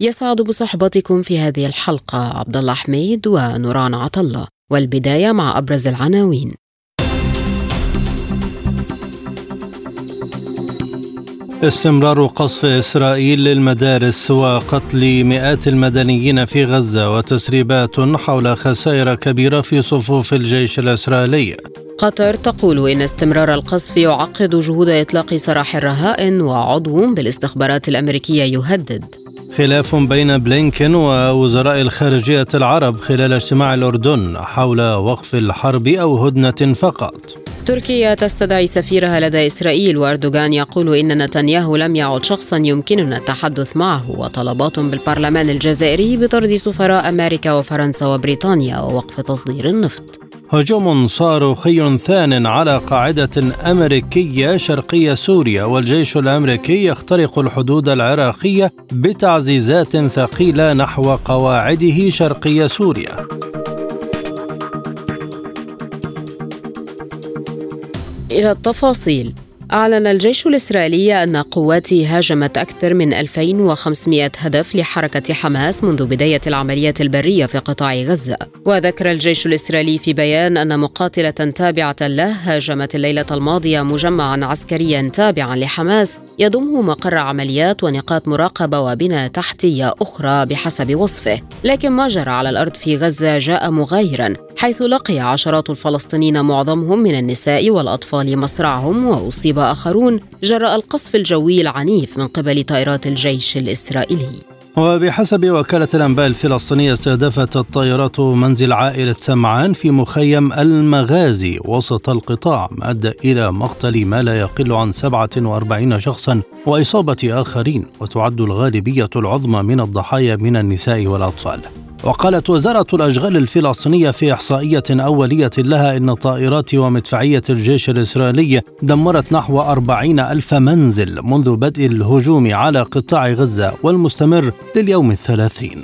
يسعد بصحبتكم في هذه الحلقة عبد الله حميد ونوران عطلة والبداية مع أبرز العناوين. استمرار قصف إسرائيل للمدارس وقتل مئات المدنيين في غزة وتسريبات حول خسائر كبيرة في صفوف الجيش الإسرائيلي. قطر تقول إن استمرار القصف يعقد جهود إطلاق سراح الرهائن وعضو بالاستخبارات الأمريكية يهدد. خلاف بين بلينكن ووزراء الخارجية العرب خلال اجتماع الأردن حول وقف الحرب أو هدنة فقط. تركيا تستدعي سفيرها لدى إسرائيل وأردوغان يقول إن نتنياهو لم يعد شخصا يمكننا التحدث معه وطلبات بالبرلمان الجزائري بطرد سفراء أمريكا وفرنسا وبريطانيا ووقف تصدير النفط. هجوم صاروخي ثان على قاعدة أمريكية شرقية سوريا والجيش الأمريكي يخترق الحدود العراقية بتعزيزات ثقيلة نحو قواعده شرقي سوريا. إلى التفاصيل أعلن الجيش الإسرائيلي أن قواته هاجمت أكثر من 2500 هدف لحركة حماس منذ بداية العمليات البرية في قطاع غزة. وذكر الجيش الإسرائيلي في بيان أن مقاتلة تابعة له هاجمت الليلة الماضية مجمعا عسكريا تابعا لحماس يضم مقر عمليات ونقاط مراقبة وبنى تحتية أخرى بحسب وصفه. لكن ما جرى على الأرض في غزة جاء مغايرا حيث لقي عشرات الفلسطينيين معظمهم من النساء والأطفال مصرعهم وأصيب آخرون جراء القصف الجوي العنيف من قبل طائرات الجيش الإسرائيلي. وبحسب وكالة الأنباء الفلسطينية استهدفت الطائرات منزل عائلة سمعان في مخيم المغازي وسط القطاع ما أدى إلى مقتل ما لا يقل عن 47 شخصا وإصابة آخرين وتعد الغالبية العظمى من الضحايا من النساء والأطفال. وقالت وزارة الأشغال الفلسطينية في إحصائية أولية لها إن طائرات ومدفعية الجيش الإسرائيلي دمرت نحو أربعين ألف منزل منذ بدء الهجوم على قطاع غزة والمستمر لليوم الثلاثين.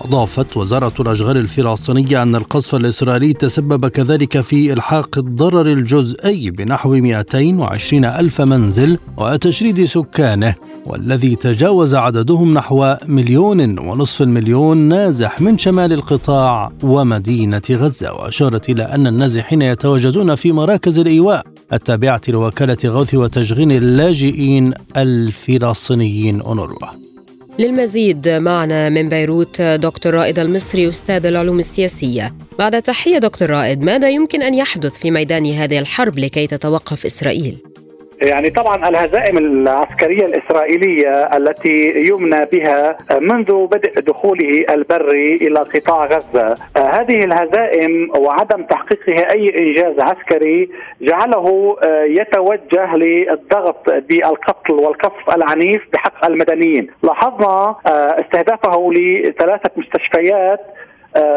وأضافت وزارة الأشغال الفلسطينية أن القصف الإسرائيلي تسبب كذلك في إلحاق الضرر الجزئي بنحو 220 ألف منزل وتشريد سكانه والذي تجاوز عددهم نحو مليون ونصف المليون نازح من شمال القطاع ومدينة غزة وأشارت إلى أن النازحين يتواجدون في مراكز الإيواء التابعة لوكالة غوث وتشغيل اللاجئين الفلسطينيين أونروا. للمزيد معنا من بيروت دكتور رائد المصري أستاذ العلوم السياسية بعد تحية دكتور رائد ماذا يمكن أن يحدث في ميدان هذه الحرب لكي تتوقف إسرائيل؟ يعني طبعا الهزائم العسكرية الإسرائيلية التي يمنى بها منذ بدء دخوله البري إلى قطاع غزة. هذه الهزائم وعدم تحقيقها أي إنجاز عسكري جعله يتوجه للضغط بالقتل والقصف العنيف بحق المدنيين. لاحظنا استهدافه لثلاثة مستشفيات آه،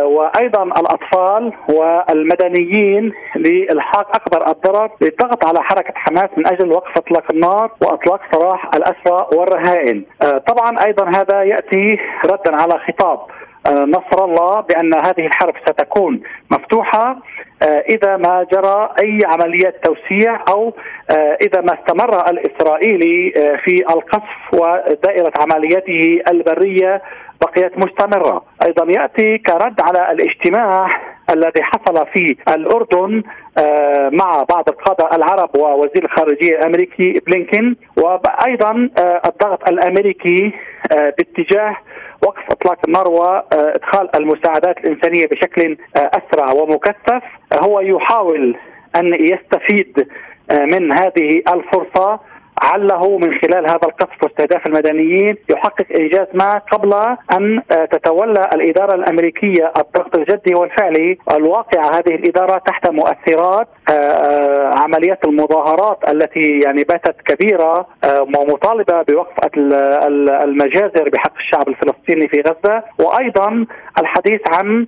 وأيضا الأطفال والمدنيين لإلحاق أكبر الضرر للضغط على حركة حماس من أجل وقف أطلاق النار وأطلاق سراح الأسرى والرهائن. آه، طبعا أيضا هذا يأتي ردا على خطاب آه، نصر الله بأن هذه الحرب ستكون مفتوحة إذا ما جرى أي عمليات توسيع أو إذا ما استمر الإسرائيلي في القصف ودائرة عملياته البرية بقيت مستمرة. أيضا يأتي كرد على الاجتماع الذي حصل في الأردن آه، مع بعض القادة العرب ووزير الخارجية الأمريكي بلينكين وأيضا آه، الضغط الأمريكي آه، باتجاه وقف إطلاق النار وادخال المساعدات الإنسانية بشكل أسرع ومكثف. هو يحاول أن يستفيد من هذه الفرصة. لعله من خلال هذا القصف واستهداف المدنيين يحقق إنجاز ما قبل أن تتولى الإدارة الأمريكية الضغط الجدي والفعلي الواقع. هذه الإدارة تحت مؤثرات عمليات المظاهرات التي يعني باتت كبيرة ومطالبة بوقف المجازر بحق الشعب الفلسطيني في غزة. وأيضا الحديث عن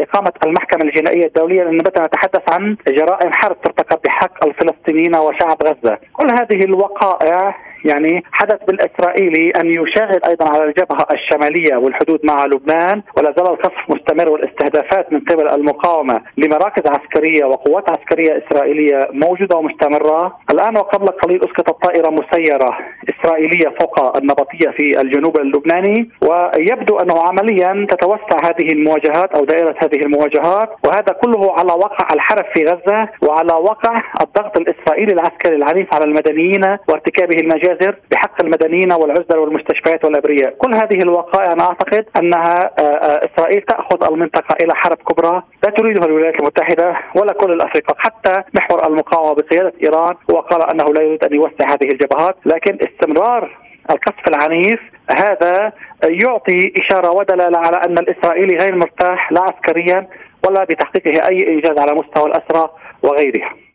إقامة المحكمة الجنائية الدولية لأن نتحدث عن جرائم حرب ترتكب بحق الفلسطينيين وشعب غزة، كل هذه الوقائع يعني حدث بالإسرائيلي أن يشاهد أيضا على الجبهة الشمالية والحدود مع لبنان ولا زال القصف مستمر والاستهدافات من قبل المقاومة لمراكز عسكرية وقوات عسكرية إسرائيلية موجودة ومستمرة، الآن وقبل قليل اسقطت طائره مسيرة إسرائيلية فوق النبطية في الجنوب اللبناني ويبدو أنه عمليا تتوسع هذه المواجهات أو دائرة هذه المواجهات وهذا كله على وقع الحرب في غزة وعلى وقع الضغط الإسرائيلي العسكري العنيف على المدنيين وارتكابه المجال المجازر بحق المدنيين والعزل والمستشفيات والأبرياء، كل هذه الوقائع أنا أعتقد أنها آه، آه، إسرائيل تأخذ المنطقة إلى حرب كبرى لا تريدها الولايات المتحدة ولا كل الافرقاء، حتى محور المقاومة بقيادة إيران هو قال أنه لا يريد أن يوسع هذه الجبهات، لكن استمرار القصف العنيف هذا يعطي إشارة ودلالة على أن الإسرائيلي غير مرتاح لا عسكريا ولا بتحقيقه أي إنجاز على مستوى الأسرى وغيرها.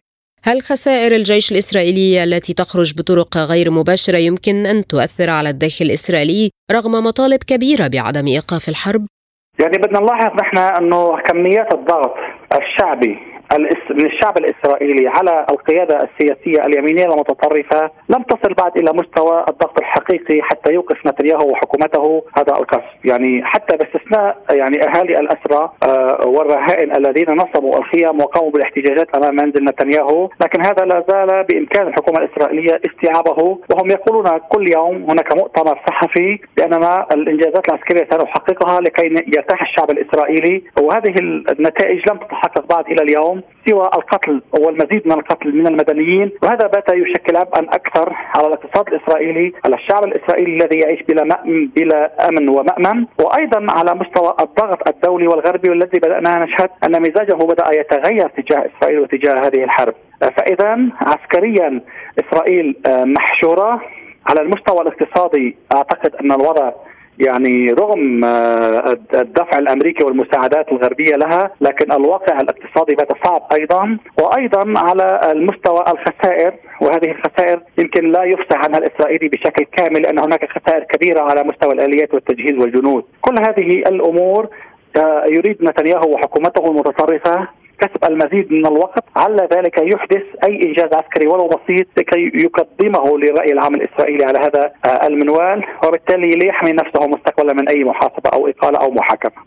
هل خسائر الجيش الإسرائيلي التي تخرج بطرق غير مباشرة يمكن أن تؤثر على الداخل الإسرائيلي رغم مطالب كبيرة بعدم إيقاف الحرب؟ يعني بدنا نلاحظ نحن أنه كميات الضغط الشعبي من الشعب الإسرائيلي على القيادة السياسية اليمينية المتطرفة لم تصل بعد إلى مستوى الضغط الحقيقي حتى يوقف نتنياهو وحكومته هذا القصف، يعني حتى باستثناء يعني أهالي الأسرى آه، والرهائن الذين نصبوا الخيام وقاموا بالاحتجاجات أمام منزل نتنياهو، لكن هذا لا زال بإمكان الحكومة الإسرائيلية استيعابه وهم يقولون كل يوم هناك مؤتمر صحفي بأننا الإنجازات العسكرية سنحققها لكي يرتاح الشعب الإسرائيلي وهذه النتائج لم تتحقق بعد إلى اليوم. اليوم سوى القتل والمزيد من القتل من المدنيين وهذا بات يشكل عبئا أكثر على الاقتصاد الإسرائيلي على الشعب الإسرائيلي الذي يعيش بلا مأمن بلا أمن ومأمن وأيضا على مستوى الضغط الدولي والغربي والذي بدأنا نشهد أن مزاجه بدأ يتغير تجاه إسرائيل وتجاه هذه الحرب. فاذا عسكريا إسرائيل محشورة على المستوى الاقتصادي أعتقد أن الوضع يعني رغم آه، الدفع الأمريكي والمساعدات الغربية لها لكن الواقع الاقتصادي بات صعب أيضا وأيضا على المستوى الخسائر وهذه الخسائر يمكن لا يفصح عنها الإسرائيلي بشكل كامل لأن هناك خسائر كبيرة على مستوى الآليات والتجهيز والجنود. كل هذه الأمور آه، يريد نتنياهو وحكومته المتطرفه كسب المزيد من الوقت على ذلك يحدث أي إنجاز عسكري ولو بسيط لكي يقدمه للرأي العام الإسرائيلي على هذا آه، المنوال وبالتالي ليحمي نفسه مستقبلا من أي محاسبة أو إقالة أو محاكمة.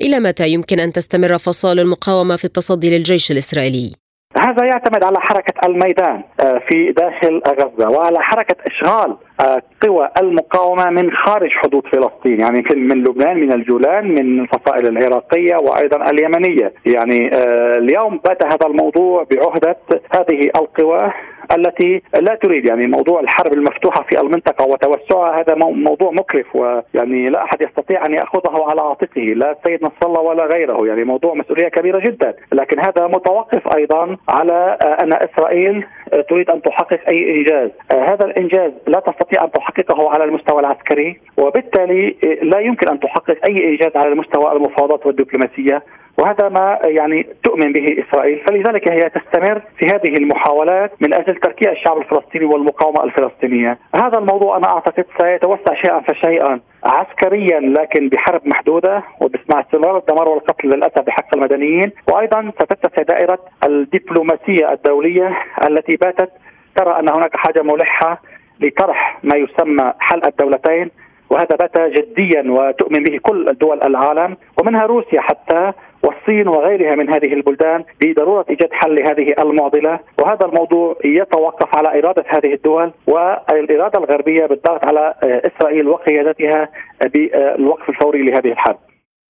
إلى متى يمكن أن تستمر فصائل المقاومة في التصدي للجيش الإسرائيلي؟ هذا يعتمد على حركة الميدان آه، في داخل غزة وعلى حركة إشغال آه، قوى المقاومة من خارج حدود فلسطين يعني من لبنان من الجولان من الفصائل العراقية وأيضا اليمنية. يعني آه، اليوم بات هذا الموضوع بعهدة هذه القوى التي لا تريد يعني موضوع الحرب المفتوحة في المنطقة وتوسعها هذا موضوع مكلف ويعني لا أحد يستطيع أن يأخذه على عاتقه لا السيد نصر الله ولا غيره يعني موضوع مسؤولية كبيرة جدا. لكن هذا متوقف أيضا على أن إسرائيل تريد أن تحقق أي إنجاز. هذا الإنجاز لا تستطيع أن تحققه على المستوى العسكري وبالتالي لا يمكن أن تحقق أي إنجاز على المستوى المفاوضات والدبلوماسية. وهذا ما يعني تؤمن به إسرائيل. فلذلك هي تستمر في هذه المحاولات من أجل تركيع الشعب الفلسطيني والمقاومة الفلسطينية. هذا الموضوع أنا أعتقد سيتوسع شيئا فشيئا عسكريا لكن بحرب محدودة وبسمع استمرار الدمار والقتل للأسف بحق المدنيين. وأيضا ستتسع دائرة الدبلوماسية الدولية التي باتت ترى أن هناك حاجة ملحة لطرح ما يسمى حل الدولتين. وهذا بات جديا وتؤمن به كل دول العالم ومنها روسيا حتى. والصين وغيرها من هذه البلدان بضرورة إيجاد حل لهذه المعضلة وهذا الموضوع يتوقف على إرادة هذه الدول والإرادة الغربية بالضغط على إسرائيل وقيادتها بالوقف الفوري لهذه الحرب.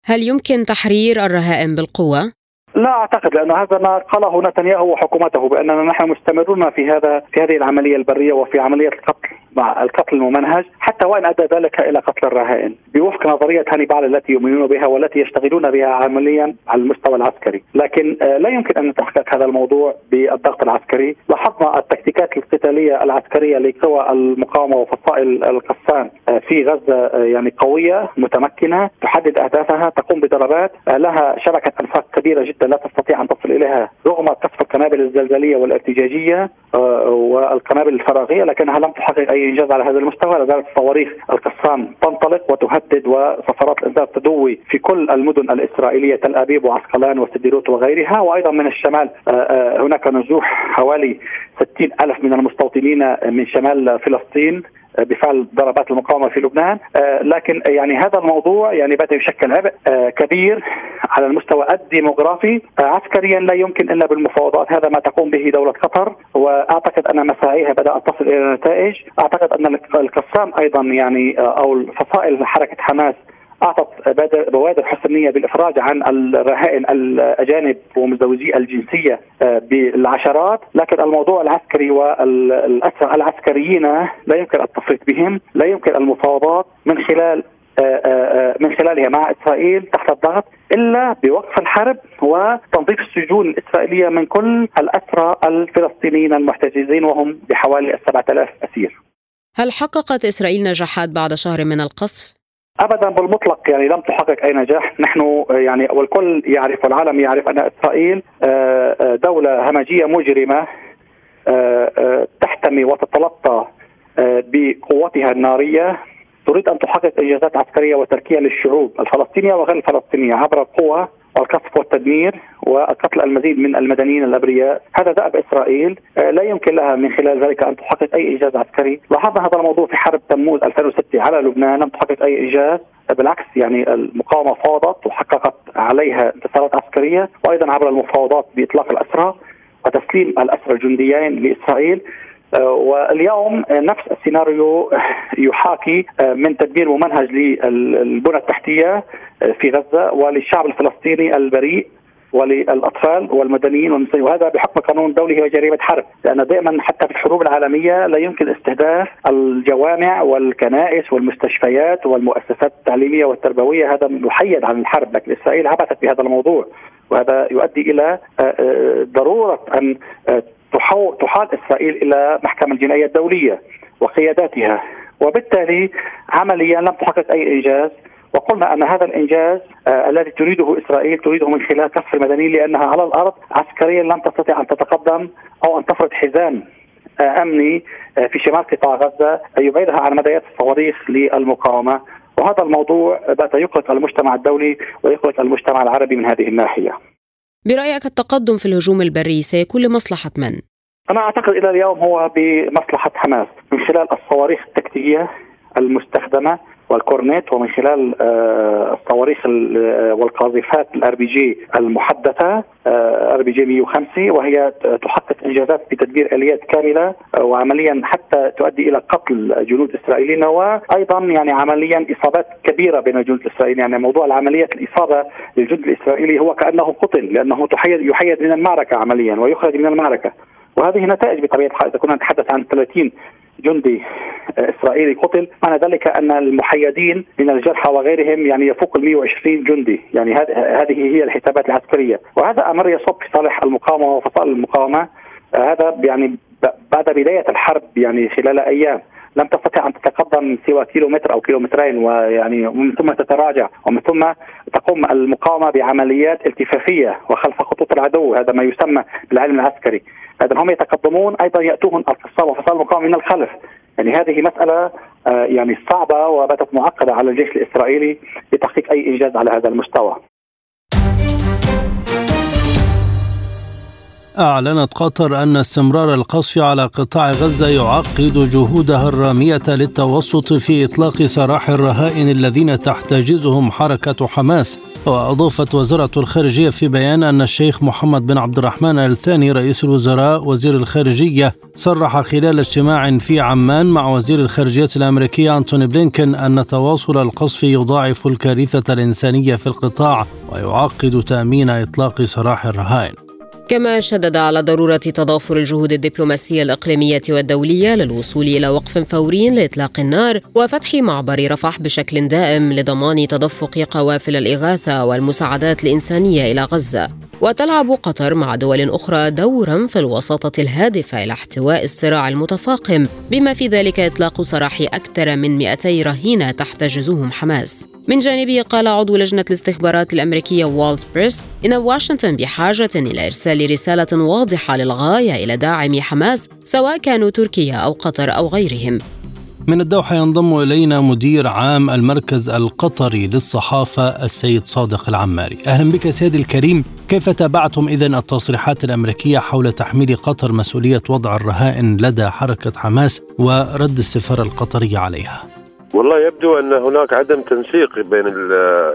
هل يمكن تحرير الرهائن بالقوة؟ لا أعتقد لأنه هذا ما قاله نتنياهو وحكومته بأننا نحن مستمرون في هذا في هذه العملية البرية وفي عملية القتل مع القتل الممنهج حتى وإن أدى ذلك إلى قتل الرهائن. بوفق نظرية هانيبال التي يؤمنون بها والتي يشتغلون بها عمليا على المستوى العسكري، لكن آه، لا يمكن أن نتحقق هذا الموضوع بالضغط العسكري، لاحظنا التكتيكات القتالية العسكرية لقوى المقاومة وفصائل القسام آه، في غزة يعني قوية متمكنة تحدد أهدافها تقوم بضربات لها شبكة أنفاق كبيرة جدا لا تستطيع أن تصل إليها رغم قصف القنابل الزلزالية والارتجاجية. والقنابل الفراغية لكنها لم تحقق أي إنجاز على هذا المستوى. زالت صواريخ القسام تنطلق وتهدد وسفرات الإنذار تدوي في كل المدن الإسرائيلية تل أبيب وعسقلان وسديروت وغيرها. وأيضا من الشمال آه، آه، هناك نزوح حوالي 60 ألف من المستوطنين من شمال فلسطين. بفعل ضربات المقاومة في لبنان. آه، لكن يعني هذا الموضوع يعني بدا يشكل عبء آه، كبير على المستوى الديموغرافي. آه، عسكريا لا يمكن إلا بالمفاوضات. هذا ما تقوم به دولة قطر. وأعتقد أن مساعيها بدأت تصل إلى نتائج. أعتقد أن القسام أيضا يعني أو فصائل حركة حماس أعطت بوادر حسنية بالإفراج عن الرهائن الأجانب ومزدوجي الجنسية آه، بالعشرات، لكن الموضوع العسكري والاسرى العسكريين لا يمكن التفريط بهم، لا يمكن المفاوضات من خلال آه، آه، من خلالها مع إسرائيل تحت الضغط إلا بوقف الحرب وتنظيف السجون الإسرائيلية من كل الأسرى الفلسطينيين المحتجزين وهم بحوالي 7000 أسير. هل حققت إسرائيل نجاحات بعد شهر من القصف؟ ابدا بالمطلق يعني لم تحقق أي نجاح. نحن يعني والكل يعرف والعالم يعرف أن إسرائيل آه، آه، دولة همجية مجرمة آه، تحتمي وتتلطى بقوتها النارية. تريد أن تحقق إنجازات عسكرية وتركية للشعوب الفلسطينية وغير الفلسطينية عبر القوه والقصف والتدمير وقتل المزيد من المدنيين الأبرياء، هذا دأب إسرائيل. آه، لا يمكن لها من خلال ذلك أن تحقق أي إنجاز عسكري، لاحظنا هذا الموضوع في حرب تموز 2006 على لبنان. لم تحقق أي إنجاز، بالعكس يعني المقاومة فاضت وحققت عليها انتصارات عسكرية. وأيضا عبر المفاوضات بإطلاق الأسرى وتسليم الأسرى الجنديين لإسرائيل. واليوم نفس السيناريو يحاكي آه، من تدمير ممنهج للبنى التحتية آه، في غزة وللشعب الفلسطيني البريء وللأطفال والمدنيين والمسلمين. وهذا بحكم قانون دولي هو جريمه حرب. لأن دائما حتى في الحروب العالمية لا يمكن استهداف الجوامع والكنائس والمستشفيات والمؤسسات التعليمية والتربوية. هذا محيد عن الحرب لكن إسرائيل عبثت بهذا الموضوع. وهذا يؤدي إلى ضرورة أن تحال إسرائيل إلى محكمة الجنائية الدولية وقياداتها. وبالتالي عمليا لم تحقق أي إنجاز. وقلنا أن هذا الإنجاز آه الذي تريده إسرائيل تريده من خلال كف المدنيين لأنها على الأرض عسكريا لم تستطع أن تتقدم أو أن تفرض حزام آه أمني آه في شمال قطاع غزة يبعدها عن مدايات الصواريخ للمقاومة. وهذا الموضوع بات يقلق المجتمع الدولي ويقلق المجتمع العربي من هذه الناحية. برأيك التقدم في الهجوم البري سيكون لمصلحة من؟ أنا أعتقد إلى اليوم هو بمصلحة حماس من خلال الصواريخ التكتيكية المستخدمة والكورنيت ومن خلال آه، الصواريخ آه، والقاذفات ال RPG المحدثة RPG 105 وهي تحقق إنجازات بتدبير آليات كاملة آه، وعمليا حتى تؤدي إلى قتل جنود إسرائيليين وأيضا يعني عمليا إصابات كبيرة بين الجنود الإسرائيليين. يعني موضوع العمليات الإصابة للجند الإسرائيلي هو كأنه قتل لأنه تحيد يحيد من المعركة عمليا ويخرج من المعركة. وهذه نتائج بطبيعة الحال إذا كنا نتحدث عن 30 جندي إسرائيلي قتل. معنى ذلك أن المحيدين من الجرحى وغيرهم يعني يفوق ال 120 جندي. يعني هذه هي الحسابات العسكرية. وهذا أمر يصب في صالح المقاومة وفصائل المقاومة. هذا يعني بعد بداية الحرب يعني خلال أيام. لم تستطع أن تتقدم سوى كيلومتر أو كيلومترين ويعني ومن ثم تتراجع ومن ثم تقوم المقاومة بعمليات التفافية وخلف خطوط العدو. هذا ما يسمى بالعلم العسكري. هذا هم يتقدمون أيضا ياتوهم القصاب وفصائل المقاومه من الخلف يعني هذه مسألة آه، يعني صعبة وباتت معقدة على الجيش الإسرائيلي لتحقيق أي إنجاز على هذا المستوى. أعلنت قطر أن استمرار القصف على قطاع غزة يعقد جهودها الرامية للتوسط في إطلاق سراح الرهائن الذين تحتجزهم حركة حماس. وأضافت وزارة الخارجية في بيان أن الشيخ محمد بن عبد الرحمن الثاني رئيس الوزراء وزير الخارجية صرح خلال اجتماع في عمان مع وزير الخارجية الأمريكي أنتوني بلينكن أن تواصل القصف يضاعف الكارثة الإنسانية في القطاع ويعقد تأمين إطلاق سراح الرهائن. كما شدد على ضرورة تضافر الجهود الدبلوماسية الإقليمية والدولية للوصول إلى وقف فوري لإطلاق النار وفتح معبر رفح بشكل دائم لضمان تدفق قوافل الإغاثة والمساعدات الإنسانية إلى غزة. وتلعب قطر مع دول أخرى دورا في الوساطة الهادفة إلى احتواء الصراع المتفاقم بما في ذلك إطلاق سراح أكثر من 200 رهينة تحتجزهم حماس. من جانبه قال عضو لجنة الاستخبارات الأمريكية والز بريس إن واشنطن بحاجة إلى إرسال رسالة واضحة للغاية إلى داعمي حماس سواء كانوا تركيا أو قطر أو غيرهم. من الدوحة ينضم إلينا مدير عام المركز القطري للصحافة السيد صادق العماري. أهلا بك سيدي الكريم. كيف تابعتم إذن التصريحات الأمريكية حول تحميل قطر مسؤولية وضع الرهائن لدى حركة حماس ورد السفارة القطرية عليها؟ والله يبدو أن هناك عدم تنسيق بين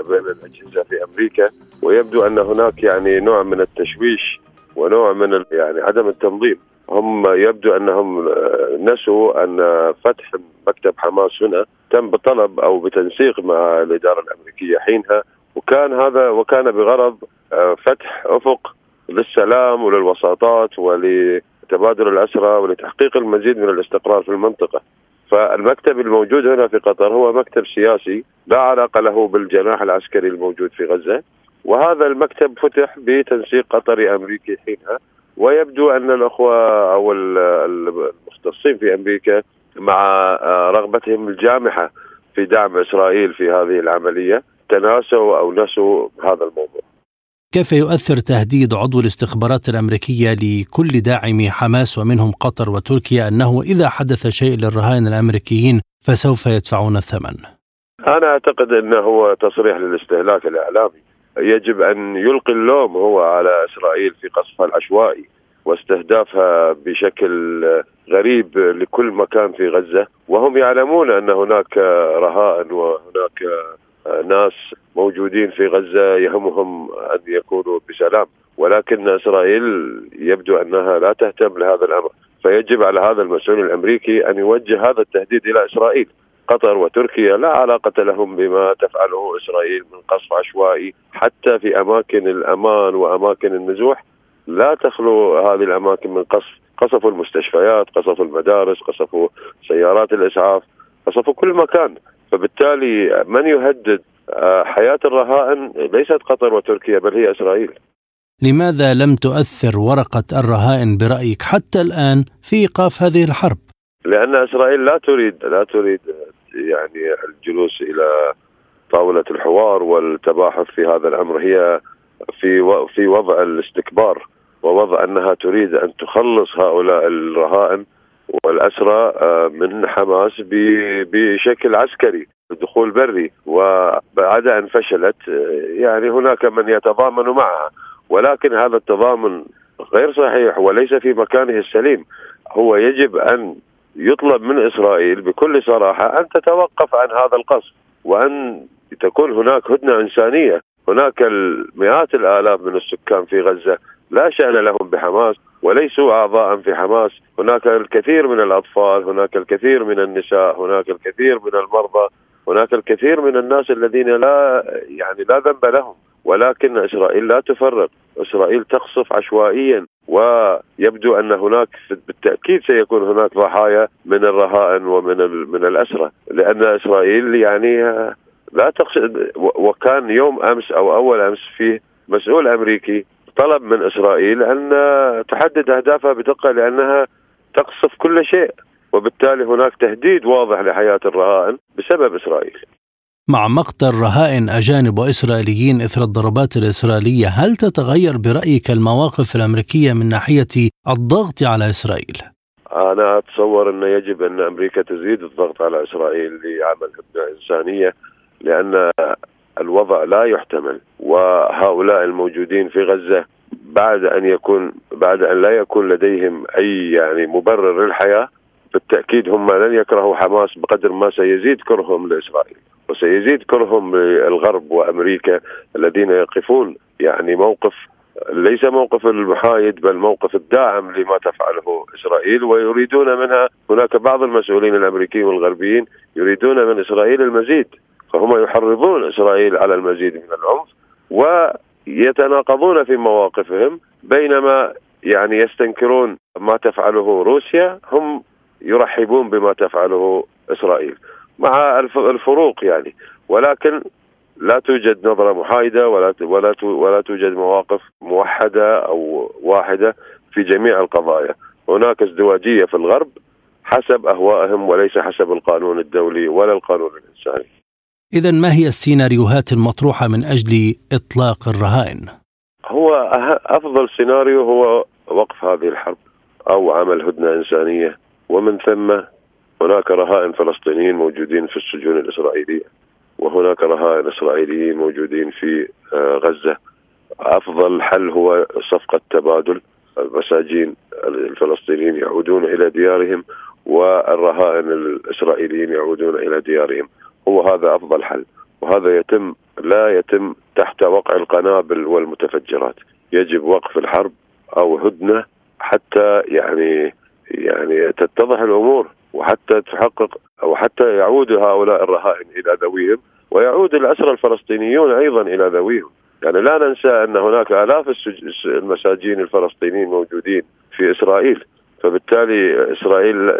بين الأجهزة في أمريكا ويبدو أن هناك يعني نوع من التشويش ونوع من يعني عدم التنظيم هم يبدو أنهم نسوا أن فتح مكتب حماس هنا تم بطلب أو بتنسيق مع الإدارة الأمريكية حينها وكان هذا وكان بغرض فتح أفق للسلام وللوساطات ولتبادل الأسرى ولتحقيق المزيد من الاستقرار في المنطقة. فالمكتب الموجود هنا في قطر هو مكتب سياسي لا علاقة له بالجناح العسكري الموجود في غزة وهذا المكتب فتح بتنسيق قطري أمريكي حينها ويبدو أن الأخوة أو المختصين في أمريكا مع رغبتهم الجامحة في دعم إسرائيل في هذه العملية تناسوا أو نسوا هذا الموضوع. كيف يؤثر تهديد عضو الاستخبارات الأمريكية لكل داعمي حماس ومنهم قطر وتركيا أنه إذا حدث شيء للرهائن الأمريكيين فسوف يدفعون الثمن؟ أنا أعتقد إنه هو تصريح للاستهلاك الإعلامي يجب أن يلقي اللوم هو على إسرائيل في قصفها العشوائي واستهدافها بشكل غريب لكل مكان في غزة وهم يعلمون أن هناك رهائن وهناك ناس موجودين في غزة يهمهم أن يكونوا بسلام. ولكن إسرائيل يبدو أنها لا تهتم لهذا الأمر. فيجب على هذا المسؤول الأمريكي أن يوجه هذا التهديد إلى إسرائيل. قطر وتركيا لا علاقة لهم بما تفعله إسرائيل من قصف عشوائي. حتى في أماكن الأمان وأماكن النزوح لا تخلو هذه الأماكن من قصف. قصفوا المستشفيات قصفوا المدارس قصفوا سيارات الإسعاف قصفوا كل مكان. فبالتالي من يهدد حياة الرهائن ليست قطر وتركيا بل هي إسرائيل. لماذا لم تؤثر ورقة الرهائن برأيك حتى الآن في إيقاف هذه الحرب؟ لأن إسرائيل لا تريد لا تريد يعني الجلوس إلى طاولة الحوار والتباحث في هذا الأمر. هي في في وضع الاستكبار ووضع أنها تريد أن تخلص هؤلاء الرهائن. والأسرى من حماس بشكل عسكري دخول بري. وبعد أن فشلت يعني هناك من يتضامن معها. ولكن هذا التضامن غير صحيح وليس في مكانه السليم. هو يجب أن يطلب من إسرائيل بكل صراحة أن تتوقف عن هذا القصف وأن تكون هناك هدنة إنسانية، هناك المئات الآلاف من السكان في غزة لا شأن لهم بحماس. وليسوا أعضاء في حماس، هناك الكثير من الأطفال، هناك الكثير من النساء، هناك الكثير من المرضى، هناك الكثير من الناس الذين لا يعني لا ذنب لهم، ولكن إسرائيل لا تفرق، إسرائيل تقصف عشوائيا. ويبدو أن هناك بالتأكيد سيكون هناك ضحايا من الرهائن ومن من الاسرى لأن إسرائيل يعني لا تقصد وكان يوم أمس أو أول أمس فيه مسؤول أمريكي طلب من إسرائيل أن تحدد أهدافها بدقة لأنها تقصف كل شيء وبالتالي هناك تهديد واضح لحياة الرهائن بسبب إسرائيل. مع مقتل رهائن أجانب وإسرائيليين إثر الضربات الإسرائيلية هل تتغير برأيك المواقف الأمريكية من ناحية الضغط على إسرائيل؟ أنا أتصور أن يجب أن أمريكا تزيد الضغط على إسرائيل لعمل هدنة إنسانية لأن الوضع لا يحتمل وهؤلاء الموجودين في غزة بعد أن يكون بعد أن لا يكون لديهم أي يعني مبرر للحياة بالتأكيد هم لن يكرهوا حماس بقدر ما سيزيد كرههم لإسرائيل وسيزيد كرههم للغرب وأمريكا الذين يقفون يعني موقف ليس موقف المحايد بل موقف الداعم لما تفعله إسرائيل ويريدون منها. هناك بعض المسؤولين الأمريكيين والغربيين يريدون من إسرائيل المزيد. فهم يحرضون إسرائيل على المزيد من العنف يتناقضون في مواقفهم بينما يعني يستنكرون ما تفعله روسيا هم يرحبون بما تفعله إسرائيل مع الفروق يعني. ولكن لا توجد نظرة محايدة ولا ولا ولا توجد مواقف موحدة أو واحدة في جميع القضايا. هناك ازدواجية في الغرب حسب أهوائهم وليس حسب القانون الدولي ولا القانون الإنساني. اذا ما هي السيناريوهات المطروحة من أجل إطلاق الرهائن؟ هو أفضل سيناريو هو وقف هذه الحرب أو عمل هدنة إنسانية. ومن ثم هناك رهائن فلسطينيين موجودين في السجون الإسرائيلية وهناك رهائن إسرائيليين موجودين في آه، غزة. أفضل حل هو صفقة تبادل. المساجين الفلسطينيين يعودون إلى ديارهم والرهائن الإسرائيليين يعودون إلى ديارهم. هو هذا أفضل حل. وهذا يتم لا يتم تحت وقع القنابل والمتفجرات. يجب وقف الحرب أو هدنة حتى يعني يعني تتضح الأمور وحتى تحقق أو حتى يعود هؤلاء الرهائن إلى ذويهم ويعود الاسرى الفلسطينيون أيضا إلى ذويهم. يعني لا ننسى أن هناك آلاف المساجين الفلسطينيين موجودين في إسرائيل. فبالتالي إسرائيل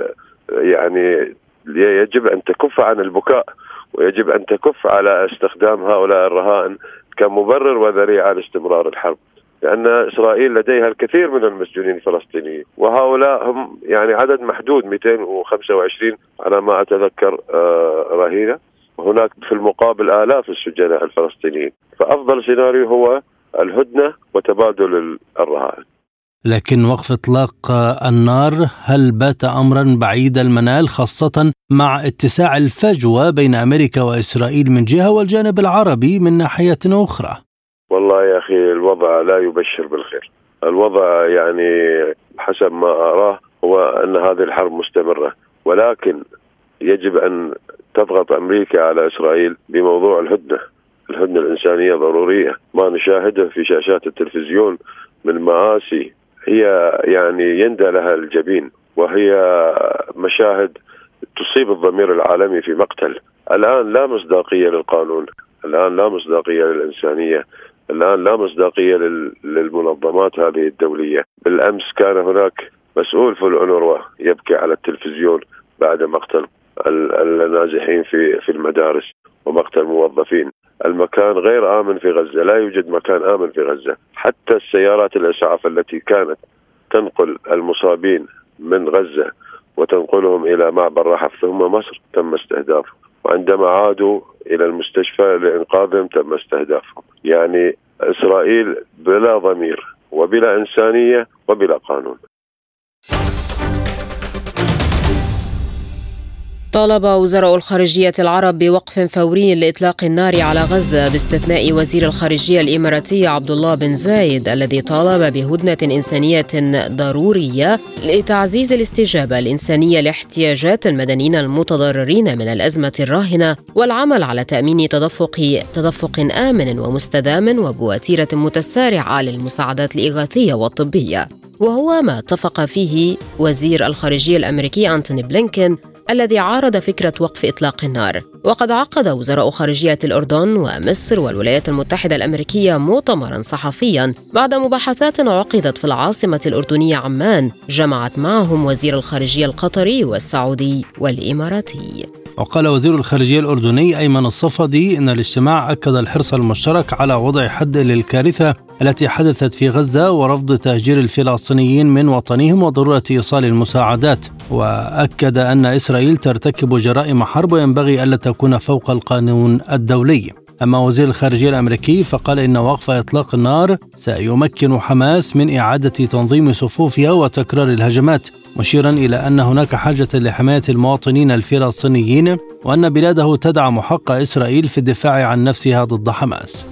يعني يجب أن تكف عن البكاء ويجب أن تكف على استخدام هؤلاء الرهائن كمبرر وذريعه لاستمرار الحرب لأن إسرائيل لديها الكثير من المسجونين الفلسطينيين وهؤلاء هم يعني عدد محدود 225 على ما أتذكر آه، رهينة. وهناك في المقابل آلاف السجناء الفلسطينيين. فأفضل سيناريو هو الهدنة وتبادل الرهائن. لكن وقف إطلاق النار هل بات امرا بعيد المنال خاصة مع اتساع الفجوة بين أمريكا وإسرائيل من جهة والجانب العربي من ناحية أخرى؟ والله يا أخي الوضع لا يبشر بالخير. الوضع يعني حسب ما أراه هو أن هذه الحرب مستمرة ولكن يجب أن تضغط أمريكا على إسرائيل بموضوع الهدنة الهدنة الإنسانية ضرورية ما نشاهده في شاشات التلفزيون من مآسي هي يعني يندى لها الجبين وهي مشاهد تصيب الضمير العالمي في مقتل. الآن لا مصداقية للقانون الآن لا مصداقية للإنسانية الآن لا مصداقية للمنظمات هذه الدولية. بالأمس كان هناك مسؤول في الأونروا يبكي على التلفزيون بعد مقتل النازحين في في المدارس. ومقتل موظفين. المكان غير آمن في غزة لا يوجد مكان آمن في غزة. حتى السيارات الإسعاف التي كانت تنقل المصابين من غزة وتنقلهم إلى معبر رحف ثم مصر تم استهدافهم. وعندما عادوا إلى المستشفى لإنقاذهم تم استهدافهم. يعني إسرائيل بلا ضمير وبلا إنسانية وبلا قانون. طالب وزراء الخارجية العرب بوقف فوري لإطلاق النار على غزة باستثناء وزير الخارجية الإماراتي عبد الله بن زايد الذي طالب بهدنة إنسانية ضرورية لتعزيز الاستجابة الإنسانية لاحتياجات المدنيين المتضررين من الأزمة الراهنة والعمل على تأمين تدفق تدفق آمن ومستدام وبوتيرة متسارعة للمساعدات الإغاثية والطبية. وهو ما اتفق فيه وزير الخارجية الأمريكي أنتوني بلينكين الذي عارض فكرة وقف إطلاق النار. وقد عقد وزراء خارجية الأردن ومصر والولايات المتحدة الأمريكية مؤتمرا صحفيا بعد مباحثات عقدت في العاصمة الأردنية عمان جمعت معهم وزير الخارجية القطري والسعودي والإماراتي. وقال وزير الخارجية الأردني أيمن الصفدي إن الاجتماع أكد الحرص المشترك على وضع حد للكارثة التي حدثت في غزة ورفض تهجير الفلسطينيين من وطنهم وضرورة إيصال المساعدات. وأكد أن إسرائيل ترتكب جرائم حرب وينبغي ألا تكون فوق القانون الدولي. أما وزير الخارجية الأمريكي فقال إن وقف إطلاق النار سيمكن حماس من إعادة تنظيم صفوفها وتكرار الهجمات مشيرا إلى أن هناك حاجة لحماية المواطنين الفلسطينيين وأن بلاده تدعم حق إسرائيل في الدفاع عن نفسها ضد حماس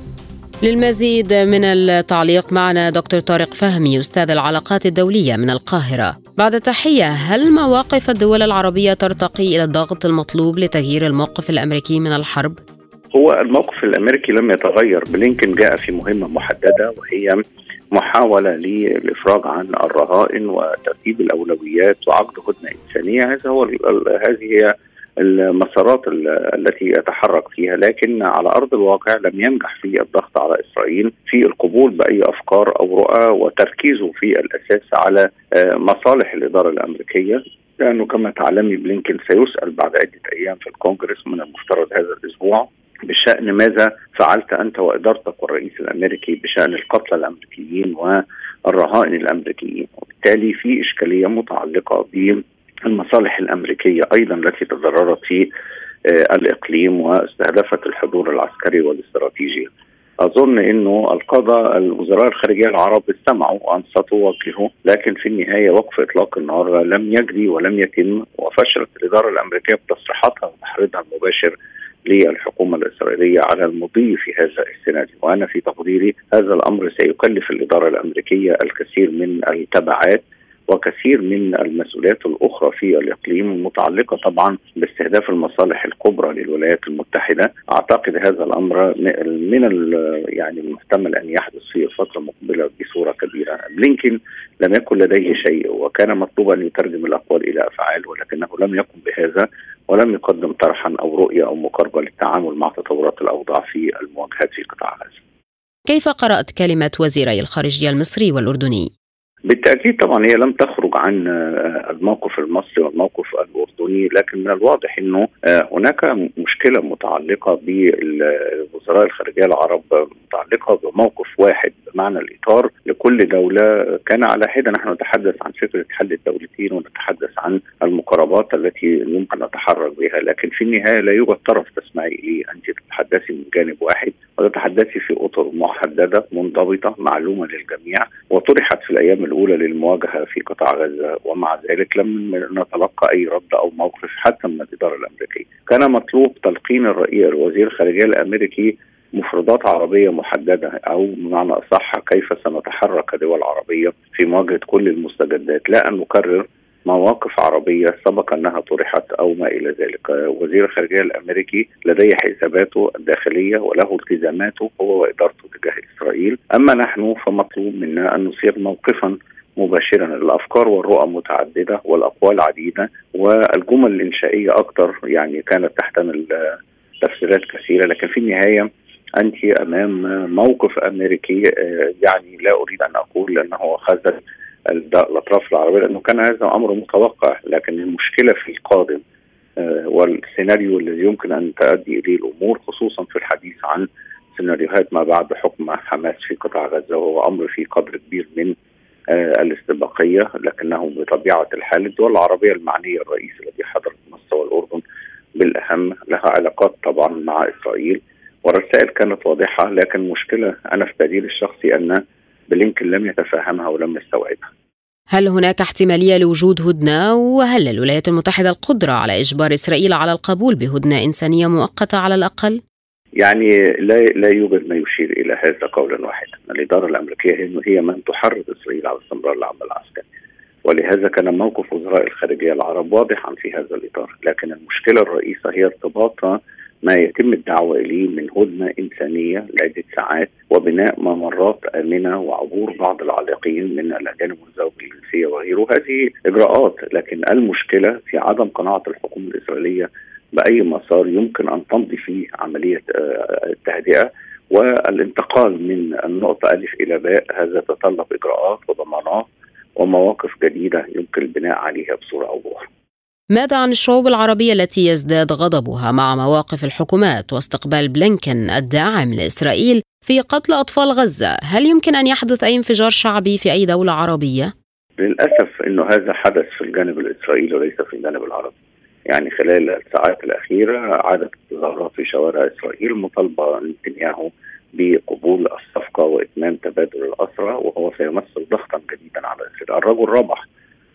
للمزيد من التعليق معنا دكتور طارق فهمي أستاذ العلاقات الدولية من القاهرة بعد تحية هل مواقف الدول العربية ترتقي إلى الضغط المطلوب لتغيير الموقف الأمريكي من الحرب؟ هو الموقف الأمريكي لم يتغير. بلينكن جاء في مهمة محددة وهي محاولة للإفراج عن الرهائن وترتيب الأولويات وعقد هدنه انسانيه هذا هو هذه هي المسارات التي يتحرك فيها. لكن على أرض الواقع لم ينجح في الضغط على إسرائيل في القبول بأي أفكار أو رؤى وتركيزه في الأساس على آه، مصالح الإدارة الأمريكية. لأنه كما تعلمي بلينكن سيسأل بعد عدة أيام في الكونغرس من المفترض هذا الأسبوع. بشأن ماذا فعلت أنت وادارتك والرئيس الأمريكي بشأن القتلى الأمريكيين والرهائن الأمريكيين؟ وبالتالي في إشكالية متعلقة بالمصالح الأمريكية أيضا التي تضررت في آه، الإقليم واستهدفت الحضور العسكري والاستراتيجي. أظن إنه القاده الوزراء الخارجية العرب استمعوا وأنصتوا ووجهوا لكن في النهاية وقف إطلاق النار لم يجري ولم يتم وفشلت الإدارة الأمريكية بتصريحاتها وتحريضها المباشر للحكومه الإسرائيلية على المضي في هذا السيناريو، وأنا في تقديري هذا الأمر سيكلف الإدارة الأمريكية الكثير من التبعات وكثير من المسؤوليات الأخرى في الإقليم المتعلقه طبعا باستهداف المصالح الكبرى للولايات المتحدة، أعتقد هذا الأمر من يعني المحتمل أن يحدث في الفترة المقبله بصورة كبيرة، بلينكن لم يكن لديه شيء وكان مطلوبا ان يترجم الأقوال إلى أفعال ولكنه لم يقم بهذا. ولم يقدم طرحا أو رؤية أو مقاربة للتعامل مع تطورات الأوضاع في المواجهات في قطاع غزة. كيف قرأت كلمة وزيري الخارجية المصري والأردني؟ بالتأكيد طبعا هي لم تخرج عن آه، الموقف المصري والموقف الأردني لكن من الواضح إنه آه، هناك مشكلة متعلقة بالوزراء الخارجية العرب متعلقة بموقف واحد بمعنى الإطار لكل دولة كان على حدة. نحن نتحدث عن فكرة حل الدولتين ونتحدث عن المقاربات التي يمكن نتحرك بها لكن في النهاية لا يوجد طرف تسمعي اليه انت تتحدثي من جانب واحد وتتحدثي في أطر محددة منضبطة معلومة للجميع. وطرحت في الأيام الأولى للمواجهة في قطاع غزة ومع ذلك لم نتلقى أي رد أو موقف حتى من الإدارة الأمريكية. كان مطلوب تلقين الرئيس وزير الخارجيه الأمريكي مفردات عربية محددة أو بمعنى أصح كيف سنتحرك كدول عربية في مواجهة كل المستجدات لا أن نكرر مواقف عربية سبق أنها طرحت أو ما إلى ذلك. وزير الخارجية الأمريكي لديه حساباته الداخلية وله التزاماته هو وإدارته تجاه إسرائيل. أما نحن فمطلوب منا أن نصيغ موقفا مباشرا. الأفكار والرؤى متعددة والأقوال عديدة والجمل الإنشائية أكثر يعني كانت تحتمل تفسيرات كثيرة. لكن في النهاية أنت أمام موقف أمريكي آه، يعني لا أريد أن أقول أنه خذل الأطراف العربية لأنه كان هذا أمر متوقع لكن المشكلة في القادم آه، والسيناريو الذي يمكن أن تؤدي إليه الأمور خصوصا في الحديث عن سيناريوهات ما بعد حكم حماس في قطاع غزة وهو أمر في قدر كبير من آه، الاستباقية لكنه بطبيعة الحال الدول العربية المعنية الرئيس الذي حضر مصر والاردن بالأهم لها علاقات طبعا مع إسرائيل والرسائل كانت واضحة لكن المشكلة أنا في تقديري الشخصي أن بلينكن لم يتفهمها ولم يستوعبها. هل هناك احتمالية لوجود هدنة وهل للولايات المتحدة القدرة على إجبار إسرائيل على القبول بهدنة إنسانية مؤقتة على الأقل؟ يعني لا لا يوجد ما يشير إلى هذا قولا واحدا، الإدارة الأمريكية هي من تحرض إسرائيل على استمرار العمل العسكري. ولهذا كان موقف وزراء الخارجية العرب واضحا في هذا الإطار، لكن المشكلة الرئيسة هي ارتباطها ما يتم الدعوة إليه من هدنة إنسانية لعدة ساعات وبناء ممرات آمنة وعبور بعض العالقين من الأجانب والزوج الجنسية وغيره. هذه إجراءات لكن المشكلة في عدم قناعة الحكومة الإسرائيلية بأي مسار يمكن أن تمضي فيه عملية آه، التهدئة والانتقال من النقطة ألف إلى باء. هذا يتطلب إجراءات وضمانات ومواقف جديدة يمكن البناء عليها بصورة أو بأخرى. ماذا عن الشعوب العربية التي يزداد غضبها مع مواقف الحكومات واستقبال بلينكن الداعم لإسرائيل في قتل أطفال غزة؟ هل يمكن أن يحدث أي انفجار شعبي في أي دولة عربية؟ للأسف أنه هذا حدث في الجانب الإسرائيلي وليس في الجانب العربي يعني خلال الساعات الأخيرة عادت التظاهرات في شوارع إسرائيل مطالبة نتنياهو بقبول الصفقة وإتمام تبادل الأسرى وهو سيمثل ضغطا جديدا على إسرائيل الرجل ربح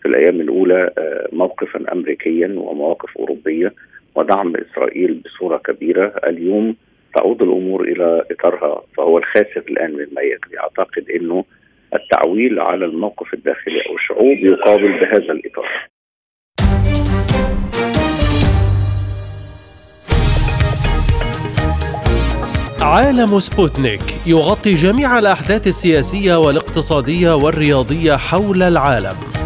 في الأيام الأولى آه، موقفا امريكيا ومواقف أوروبية ودعم إسرائيل بصورة كبيرة. اليوم تعود الأمور إلى إطارها فهو الخاسر الآن مما يجري أعتقد إنه التعويل على الموقف الداخلي أو الشعوب يقابل بهذا الإطار. عالم سبوتنيك يغطي جميع الأحداث السياسية والاقتصادية والرياضية حول العالم.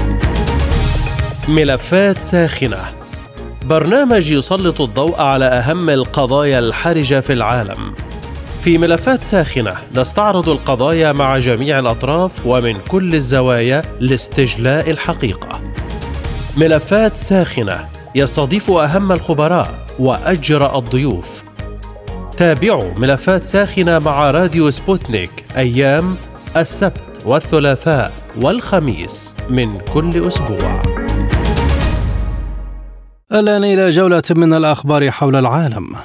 ملفات ساخنة برنامج يسلط الضوء على أهم القضايا الحرجة في العالم. في ملفات ساخنة نستعرض القضايا مع جميع الأطراف ومن كل الزوايا لاستجلاء الحقيقة. ملفات ساخنة يستضيف أهم الخبراء وأجرأ الضيوف. تابعوا ملفات ساخنة مع راديو سبوتنيك أيام السبت والثلاثاء والخميس من كل أسبوع. الآن إلى جولة من الأخبار حول العالم.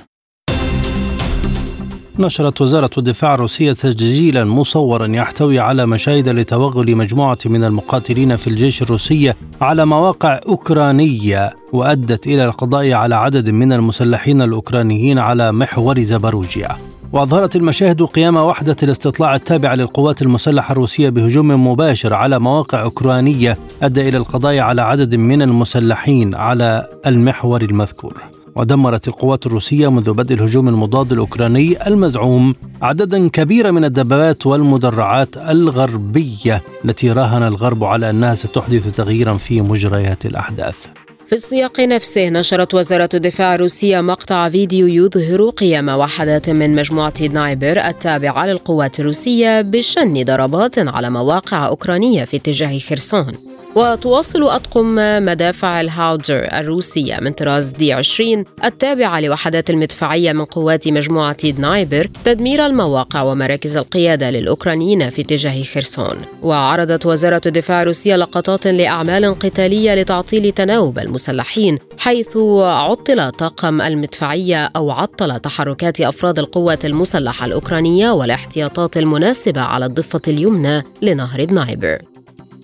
نشرت وزارة الدفاع الروسية تسجيلا مصورا يحتوي على مشاهد لتوغل مجموعة من المقاتلين في الجيش الروسي على مواقع أوكرانية وأدت إلى القضاء على عدد من المسلحين الأوكرانيين على محور زباروجيا. وأظهرت المشاهد قيام وحدة الاستطلاع التابعة للقوات المسلحة الروسية بهجوم مباشر على مواقع أوكرانية أدى إلى القضاء على عدد من المسلحين على المحور المذكور. ودمرت القوات الروسية منذ بدء الهجوم المضاد الأوكراني المزعوم عددا كبيرا من الدبابات والمدرعات الغربية التي راهن الغرب على أنها ستحدث تغييرا في مجريات الأحداث. في السياق نفسه نشرت وزارة الدفاع الروسية مقطع فيديو يظهر قيام وحدات من مجموعة نايبر التابعة للقوات الروسية بشن ضربات على مواقع أوكرانية في اتجاه خرسون. وتواصل أطقم مدافع الهاوتزر الروسية من طراز دي 20 التابعة لوحدات المدفعية من قوات مجموعة نايبر تدمير المواقع ومراكز القيادة للأوكرانيين في اتجاه خرسون. وعرضت وزارة الدفاع الروسية لقطات لأعمال قتالية لتعطيل تناوب المسلحين حيث عطل طاقم المدفعية أو عطل تحركات أفراد القوات المسلحة الأوكرانية والاحتياطات المناسبة على الضفة اليمنى لنهر نايبر.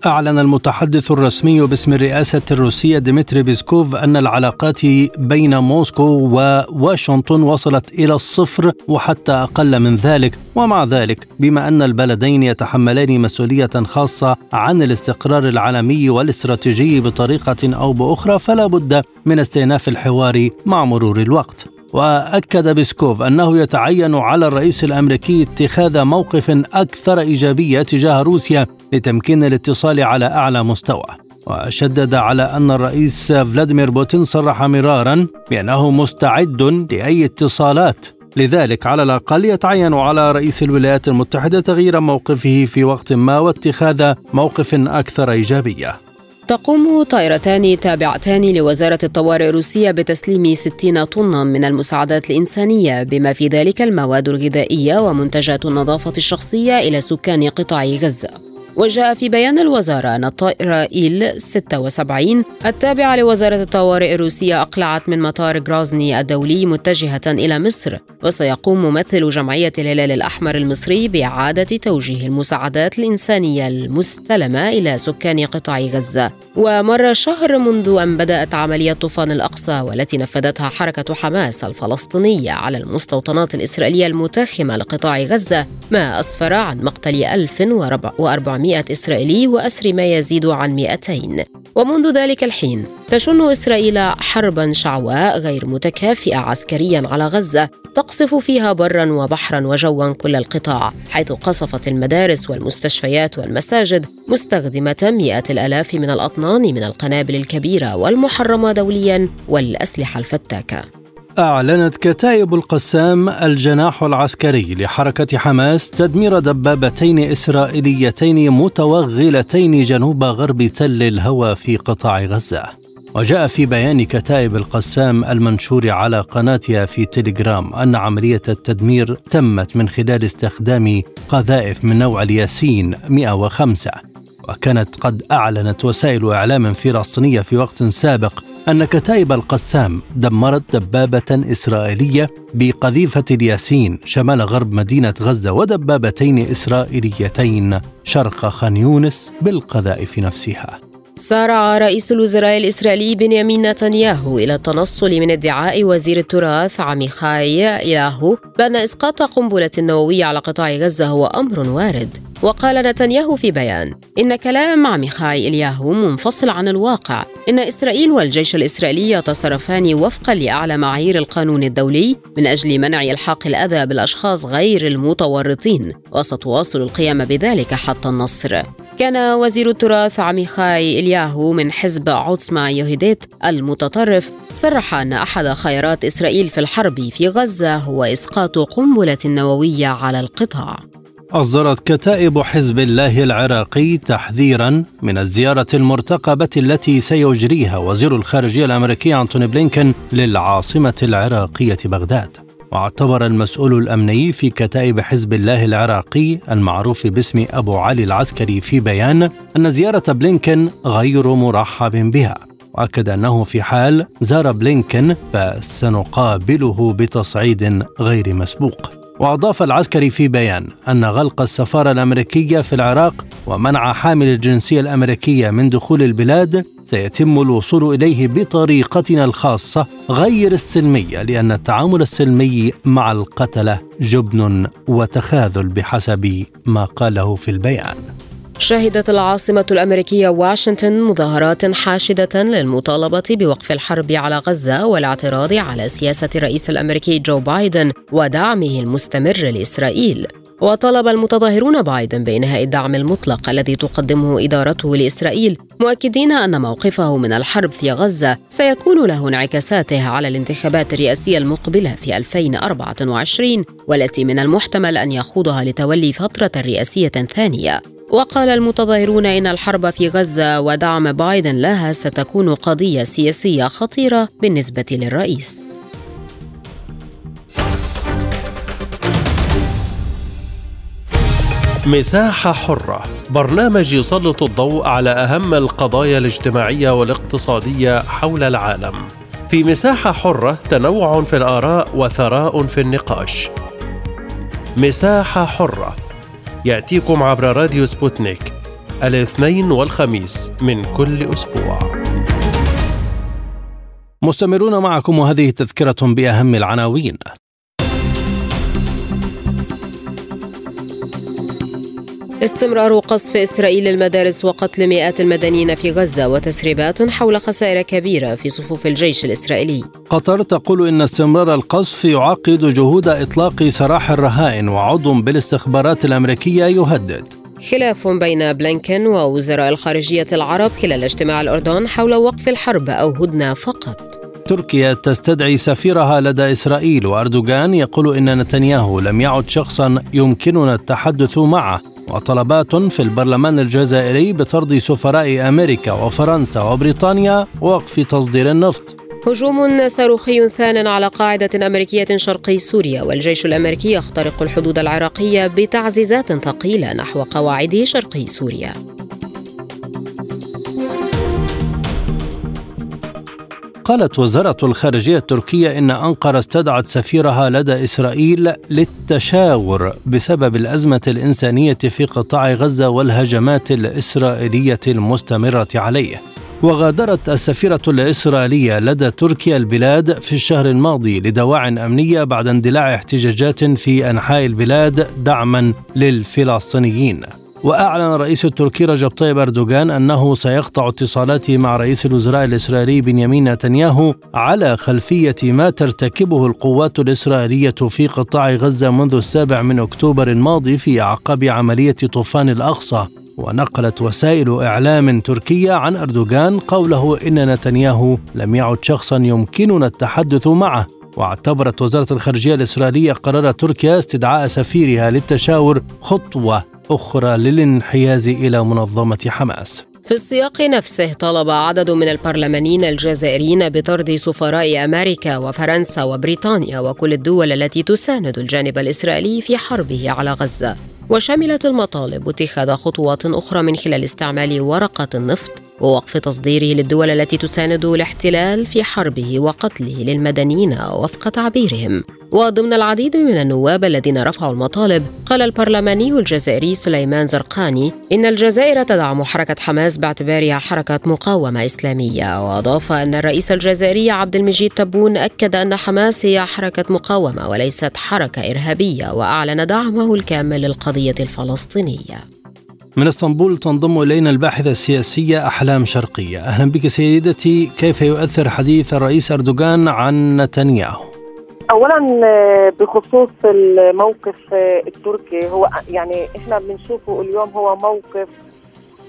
أعلن المتحدث الرسمي باسم الرئاسة الروسية ديمتري بيسكوف أن العلاقات بين موسكو وواشنطن وصلت إلى الصفر وحتى أقل من ذلك. ومع ذلك بما أن البلدين يتحملان مسؤولية خاصة عن الاستقرار العالمي والاستراتيجي بطريقة أو بأخرى فلا بد من استئناف الحوار مع مرور الوقت. وأكد بيسكوف أنه يتعين على الرئيس الأمريكي اتخاذ موقف أكثر إيجابية تجاه روسيا لتمكين الاتصال على أعلى مستوى وشدد على أن الرئيس فلاديمير بوتين صرح مرارا بأنه مستعد لأي اتصالات لذلك على الأقل يتعين على رئيس الولايات المتحدة تغيير موقفه في وقت ما واتخاذ موقف أكثر إيجابية. تقوم طائرتان تابعتان لوزارة الطوارئ الروسية بتسليم 60 طنا من المساعدات الإنسانية بما في ذلك المواد الغذائية ومنتجات النظافة الشخصية إلى سكان قطاع غزة. وجاء في بيان الوزارة أن الطائرة إيل 76 التابعة لوزارة الطوارئ الروسية أقلعت من مطار غرازني الدولي متجهة إلى مصر وسيقوم ممثل جمعية الهلال الأحمر المصري بإعادة توجيه المساعدات الإنسانية المستلمة إلى سكان قطاع غزة. ومر شهر منذ أن بدأت عملية طوفان الأقصى والتي نفذتها حركة حماس الفلسطينية على المستوطنات الإسرائيلية المتاخمة لقطاع غزة ما أسفر عن مقتل 1400 400 إسرائيلي وأسر ما يزيد عن 200 ومنذ ذلك الحين تشن إسرائيل حربا شعواء غير متكافئة عسكريا على غزة تقصف فيها برا وبحرا وجوا كل القطاع حيث قصفت المدارس والمستشفيات والمساجد مستخدمة مئات الآلاف من الأطنان من القنابل الكبيرة والمحرمة دوليا والأسلحة الفتاكة. أعلنت كتائب القسام الجناح العسكري لحركة حماس تدمير دبابتين إسرائيليتين متوغلتين جنوب غرب تل الهوى في قطاع غزة. وجاء في بيان كتائب القسام المنشور على قناتها في تليجرام أن عملية التدمير تمت من خلال استخدام قذائف من نوع الياسين 105 وكانت قد أعلنت وسائل إعلام فلسطينية في وقت سابق أن كتائب القسام دمرت دبابة إسرائيلية بقذيفة الياسين شمال غرب مدينة غزة ودبابتين إسرائيليتين شرق خان يونس بالقذائف نفسها. سارع رئيس الوزراء الإسرائيلي بنيامين نتنياهو إلى التنصل من ادعاء وزير التراث عميخاي إيلاهو بأن إسقاط قنبلة نووية على قطاع غزة هو أمر وارد. وقال نتنياهو في بيان إن كلام عميخاي إلياهو منفصل عن الواقع. إن إسرائيل والجيش الإسرائيلي يتصرفان وفقا لأعلى معايير القانون الدولي من أجل منع إلحاق الأذى بالأشخاص غير المتورطين. وستواصل القيام بذلك حتى النصر. كان وزير التراث عميخاي إلياهو من حزب عوتسما يهوديت المتطرف صرح أن أحد خيارات إسرائيل في الحرب في غزة هو إسقاط قنبلة نووية على القطاع. أصدرت كتائب حزب الله العراقي تحذيرا من الزيارة المرتقبة التي سيجريها وزير الخارجية الأمريكي أنتوني بلينكن للعاصمة العراقية بغداد. واعتبر المسؤول الأمني في كتائب حزب الله العراقي المعروف باسم أبو علي العسكري في بيان أن زيارة بلينكن غير مرحب بها وأكد أنه في حال زار بلينكن فسنقابله بتصعيد غير مسبوق. وأضاف العسكري في بيان أن غلق السفارة الأمريكية في العراق ومنع حامل الجنسية الأمريكية من دخول البلاد سيتم الوصول إليه بطريقتنا الخاصة غير السلمية لأن التعامل السلمي مع القتلة جبن وتخاذل بحسب ما قاله في البيان. شهدت العاصمة الأمريكية واشنطن مظاهرات حاشدة للمطالبة بوقف الحرب على غزة والاعتراض على سياسة الرئيس الأمريكي جو بايدن ودعمه المستمر لإسرائيل. وطلب المتظاهرون بايدن بإنهاء الدعم المطلق الذي تقدمه إدارته لإسرائيل مؤكدين أن موقفه من الحرب في غزة سيكون له انعكاساته على الانتخابات الرئاسية المقبلة في 2024 والتي من المحتمل أن يخوضها لتولي فترة رئاسية ثانية. وقال المتظاهرون إن الحرب في غزة ودعم بايدن لها ستكون قضية سياسية خطيرة بالنسبة للرئيس. مساحة حرة برنامج يسلط الضوء على أهم القضايا الاجتماعية والاقتصادية حول العالم. في مساحة حرة تنوع في الآراء وثراء في النقاش. مساحة حرة يأتيكم عبر راديو سبوتنيك الاثنين والخميس من كل أسبوع. مستمرون معكم وهذه تذكرة بأهم العناوين. استمرار قصف إسرائيل المدارس وقتل مئات المدنيين في غزة وتسريبات حول خسائر كبيرة في صفوف الجيش الإسرائيلي. قطر تقول إن استمرار القصف يعقد جهود إطلاق سراح الرهائن وعضو بالاستخبارات الأمريكية يهدد. خلاف بين بلينكن ووزراء الخارجية العرب خلال اجتماع الأردن حول وقف الحرب أو هدنة فقط. تركيا تستدعي سفيرها لدى إسرائيل وأردوغان يقول إن نتنياهو لم يعد شخصا يمكننا التحدث معه. وطلبات في البرلمان الجزائري بطرد سفراء أمريكا وفرنسا وبريطانيا ووقف تصدير النفط. هجوم صاروخي ثان على قاعدة أمريكية شرقي سوريا والجيش الأمريكي يخترق الحدود العراقية بتعزيزات ثقيلة نحو قواعد شرقي سوريا. قالت وزارة الخارجية التركية إن أنقرة استدعت سفيرها لدى إسرائيل للتشاور بسبب الأزمة الإنسانية في قطاع غزة والهجمات الإسرائيلية المستمرة عليه. وغادرت السفيرة الإسرائيلية لدى تركيا البلاد في الشهر الماضي لدواع أمنية بعد اندلاع احتجاجات في أنحاء البلاد دعما للفلسطينيين. وأعلن الرئيس التركي رجب طيب أردوغان أنه سيقطع اتصالاته مع رئيس الوزراء الإسرائيلي بنيامين نتنياهو على خلفية ما ترتكبه القوات الإسرائيلية في قطاع غزة منذ السابع من أكتوبر الماضي في أعقاب عملية طوفان الأقصى. ونقلت وسائل إعلام تركية عن أردوغان قوله إن نتنياهو لم يعد شخصا يمكننا التحدث معه. واعتبرت وزارة الخارجية الإسرائيلية قرار تركيا استدعاء سفيرها للتشاور خطوة أخرى للانحياز إلى منظمة حماس. في السياق نفسه طلب عدد من البرلمانيين الجزائريين بطرد سفراء أمريكا وفرنسا وبريطانيا وكل الدول التي تساند الجانب الإسرائيلي في حربه على غزة. وشملت المطالب اتخاذ خطوات أخرى من خلال استعمال ورقة النفط ووقف تصديره للدول التي تساند الاحتلال في حربه وقتله للمدنيين وفق تعبيرهم. وضمن العديد من النواب الذين رفعوا المطالب قال البرلماني الجزائري سليمان زرقاني إن الجزائر تدعم حركة حماس باعتبارها حركة مقاومة إسلامية. وأضاف أن الرئيس الجزائري عبد المجيد تبون أكد أن حماس هي حركة مقاومة وليست حركة إرهابية وأعلن دعمه الكامل للقضية الفلسطينية. من إسطنبول تنضم إلينا الباحثة السياسية أحلام شرقية، أهلا بك سيدتي، كيف يؤثر حديث الرئيس أردوغان عن نتنياهو؟ اولا بخصوص الموقف التركي هو يعني إحنا بنشوفه اليوم هو موقف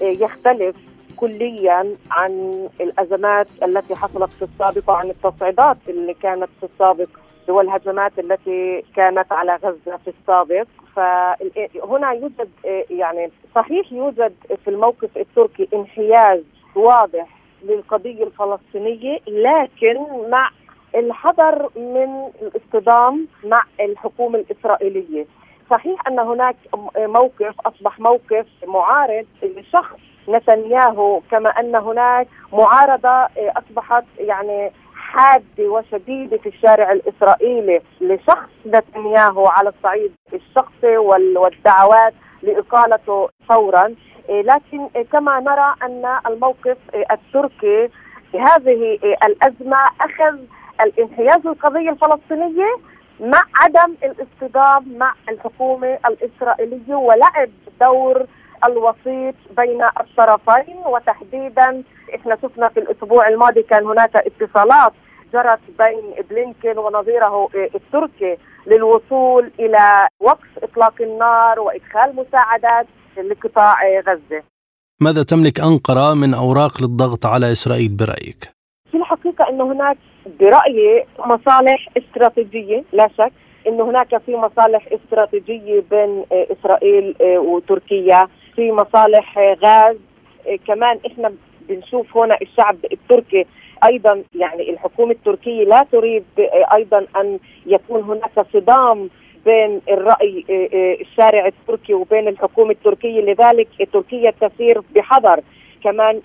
يختلف كليا عن الأزمات التي حصلت في السابق وعن التصعيدات اللي كانت في السابق والهجمات التي كانت على غزة في السابق. فهنا يوجد يعني صحيح يوجد في الموقف التركي انحياز واضح للقضية الفلسطينية لكن مع الحذر من الاصطدام مع الحكومة الإسرائيلية. صحيح أن هناك موقف أصبح موقف معارض لشخص نتنياهو كما أن هناك معارضة أصبحت يعني حادة وشديدة في الشارع الإسرائيلي لشخص نتنياهو على الصعيد الشخصي والدعوات لإقالته فورا. لكن كما نرى أن الموقف التركي في هذه الأزمة أخذ الانحياز للقضية الفلسطينية مع عدم الاصطدام مع الحكومة الإسرائيلية ولعب دور الوسيط بين الطرفين وتحديدا إحنا شفنا في الأسبوع الماضي كان هناك اتصالات جرت بين بلينكن ونظيره التركي للوصول إلى وقف إطلاق النار وإدخال مساعدات لقطاع غزة. ماذا تملك أنقرة من أوراق للضغط على إسرائيل برأيك؟ في الحقيقة إن هناك برايي مصالح استراتيجية لا شك إن هناك في مصالح استراتيجية بين إسرائيل وتركيا في مصالح غاز. كمان إحنا بنشوف هنا الشعب التركي أيضا يعني الحكومة التركية لا تريد أيضا أن يكون هناك صدام بين الرأي الشارع التركي وبين الحكومة التركية. لذلك تركيا تسير بحذر كمان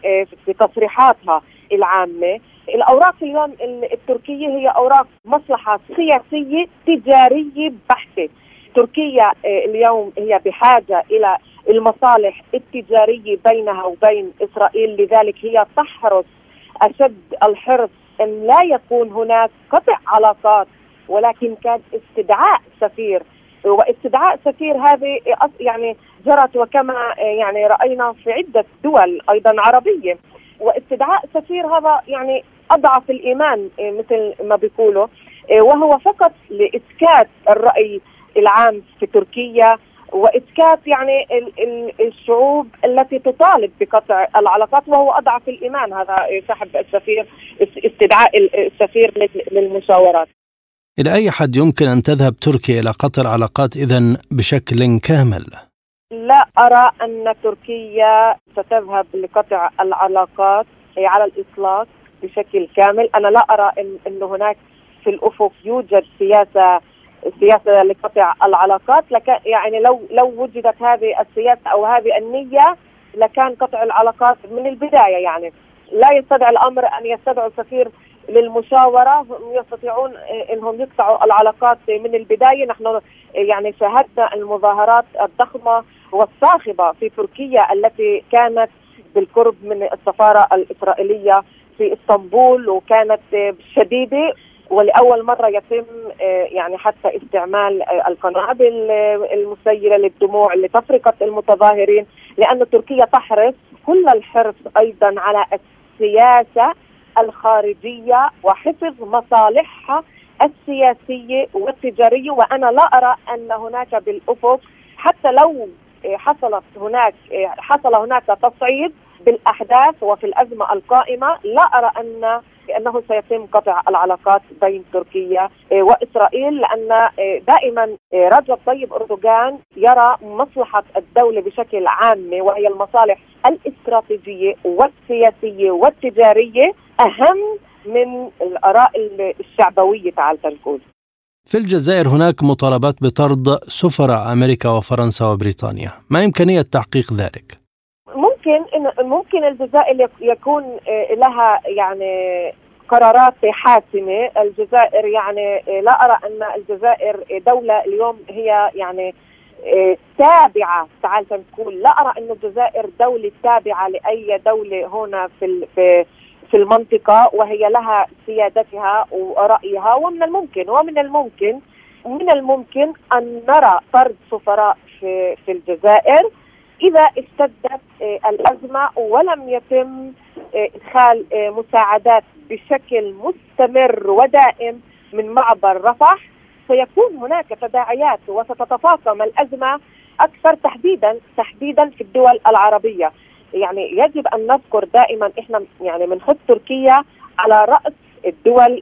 في تصريحاتها العامة. الأوراق اليوم التركية هي أوراق مصلحة سياسية تجارية بحتة. تركيا اليوم هي بحاجة إلى المصالح التجارية بينها وبين إسرائيل. لذلك هي تحرص أشد الحرص أن لا يكون هناك قطع علاقات ولكن كان استدعاء سفير. واستدعاء سفير هذه يعني جرت وكما يعني رأينا في عدة دول أيضا عربية. واستدعاء سفير هذا يعني أضعف الإيمان مثل ما بيقولوا وهو فقط لاسكات الرأي العام في تركيا واسكات يعني الشعوب التي تطالب بقطع العلاقات وهو أضعف الإيمان هذا سحب السفير استدعاء السفير للمشاورات. إلى أي حد يمكن أن تذهب تركيا إلى قطع العلاقات اذا بشكل كامل؟ لا أرى أن تركيا ستذهب لقطع العلاقات على الإطلاق بشكل كامل، أنا لا ان, إن هناك في الأفق يوجد سياسه سياسة لقطع العلاقات. لك يعني لو لو وجدت هذه السياسة أو هذه النية لكان قطع العلاقات من البداية يعني. لا يستدعي الأمر أن يستدعوا سفير للمشاورة. هم يستطيعون إنهم يقطعوا العلاقات من البداية. نحن يعني شاهدنا المظاهرات الضخمة والصاخبة في تركيا التي كانت بالقرب من السفارة الإسرائيلية. في إسطنبول وكانت شديدة ولأول مرة يتم يعني حتى استعمال القنابل المسيلة للدموع لتفرقة المتظاهرين لأن تركيا تحرص كل الحرص أيضا على السياسة الخارجية وحفظ مصالحها السياسية والتجارية وأنا لا أرى أن هناك بالأفق حتى لو حصلت هناك حصل هناك تصعيد بالأحداث وفي الأزمة القائمة لا أرى ان انه سيتم قطع العلاقات بين تركيا وإسرائيل لأن دائما رجب طيب أردوغان يرى مصلحة الدولة بشكل عام وهي المصالح الاستراتيجية والسياسية والتجارية أهم من الآراء الشعبوية تعال نقول. في الجزائر هناك مطالبات بطرد سفراء أمريكا وفرنسا وبريطانيا، ما إمكانية تحقيق ذلك؟ ممكن إن ممكن الجزائر يكون لها يعني قرارات حاسمة، الجزائر يعني لا أرى أن الجزائر دولة اليوم هي يعني تابعة. تعال نقول لا أرى أن الجزائر دولة تابعة لأي دولة هنا في في في المنطقة وهي لها سيادتها ورأيها ومن الممكن. ومن الممكن من الممكن أن نرى طرد سفراء في في الجزائر. إذا اشتدت الأزمة ولم يتم إدخال مساعدات بشكل مستمر ودائم من معبر رفح سيكون هناك تداعيات وستتفاقم الأزمة أكثر تحديدا تحديدا في الدول العربية. يعني يجب أن نذكر دائما إحنا يعني بنحط تركيا على رأس الدول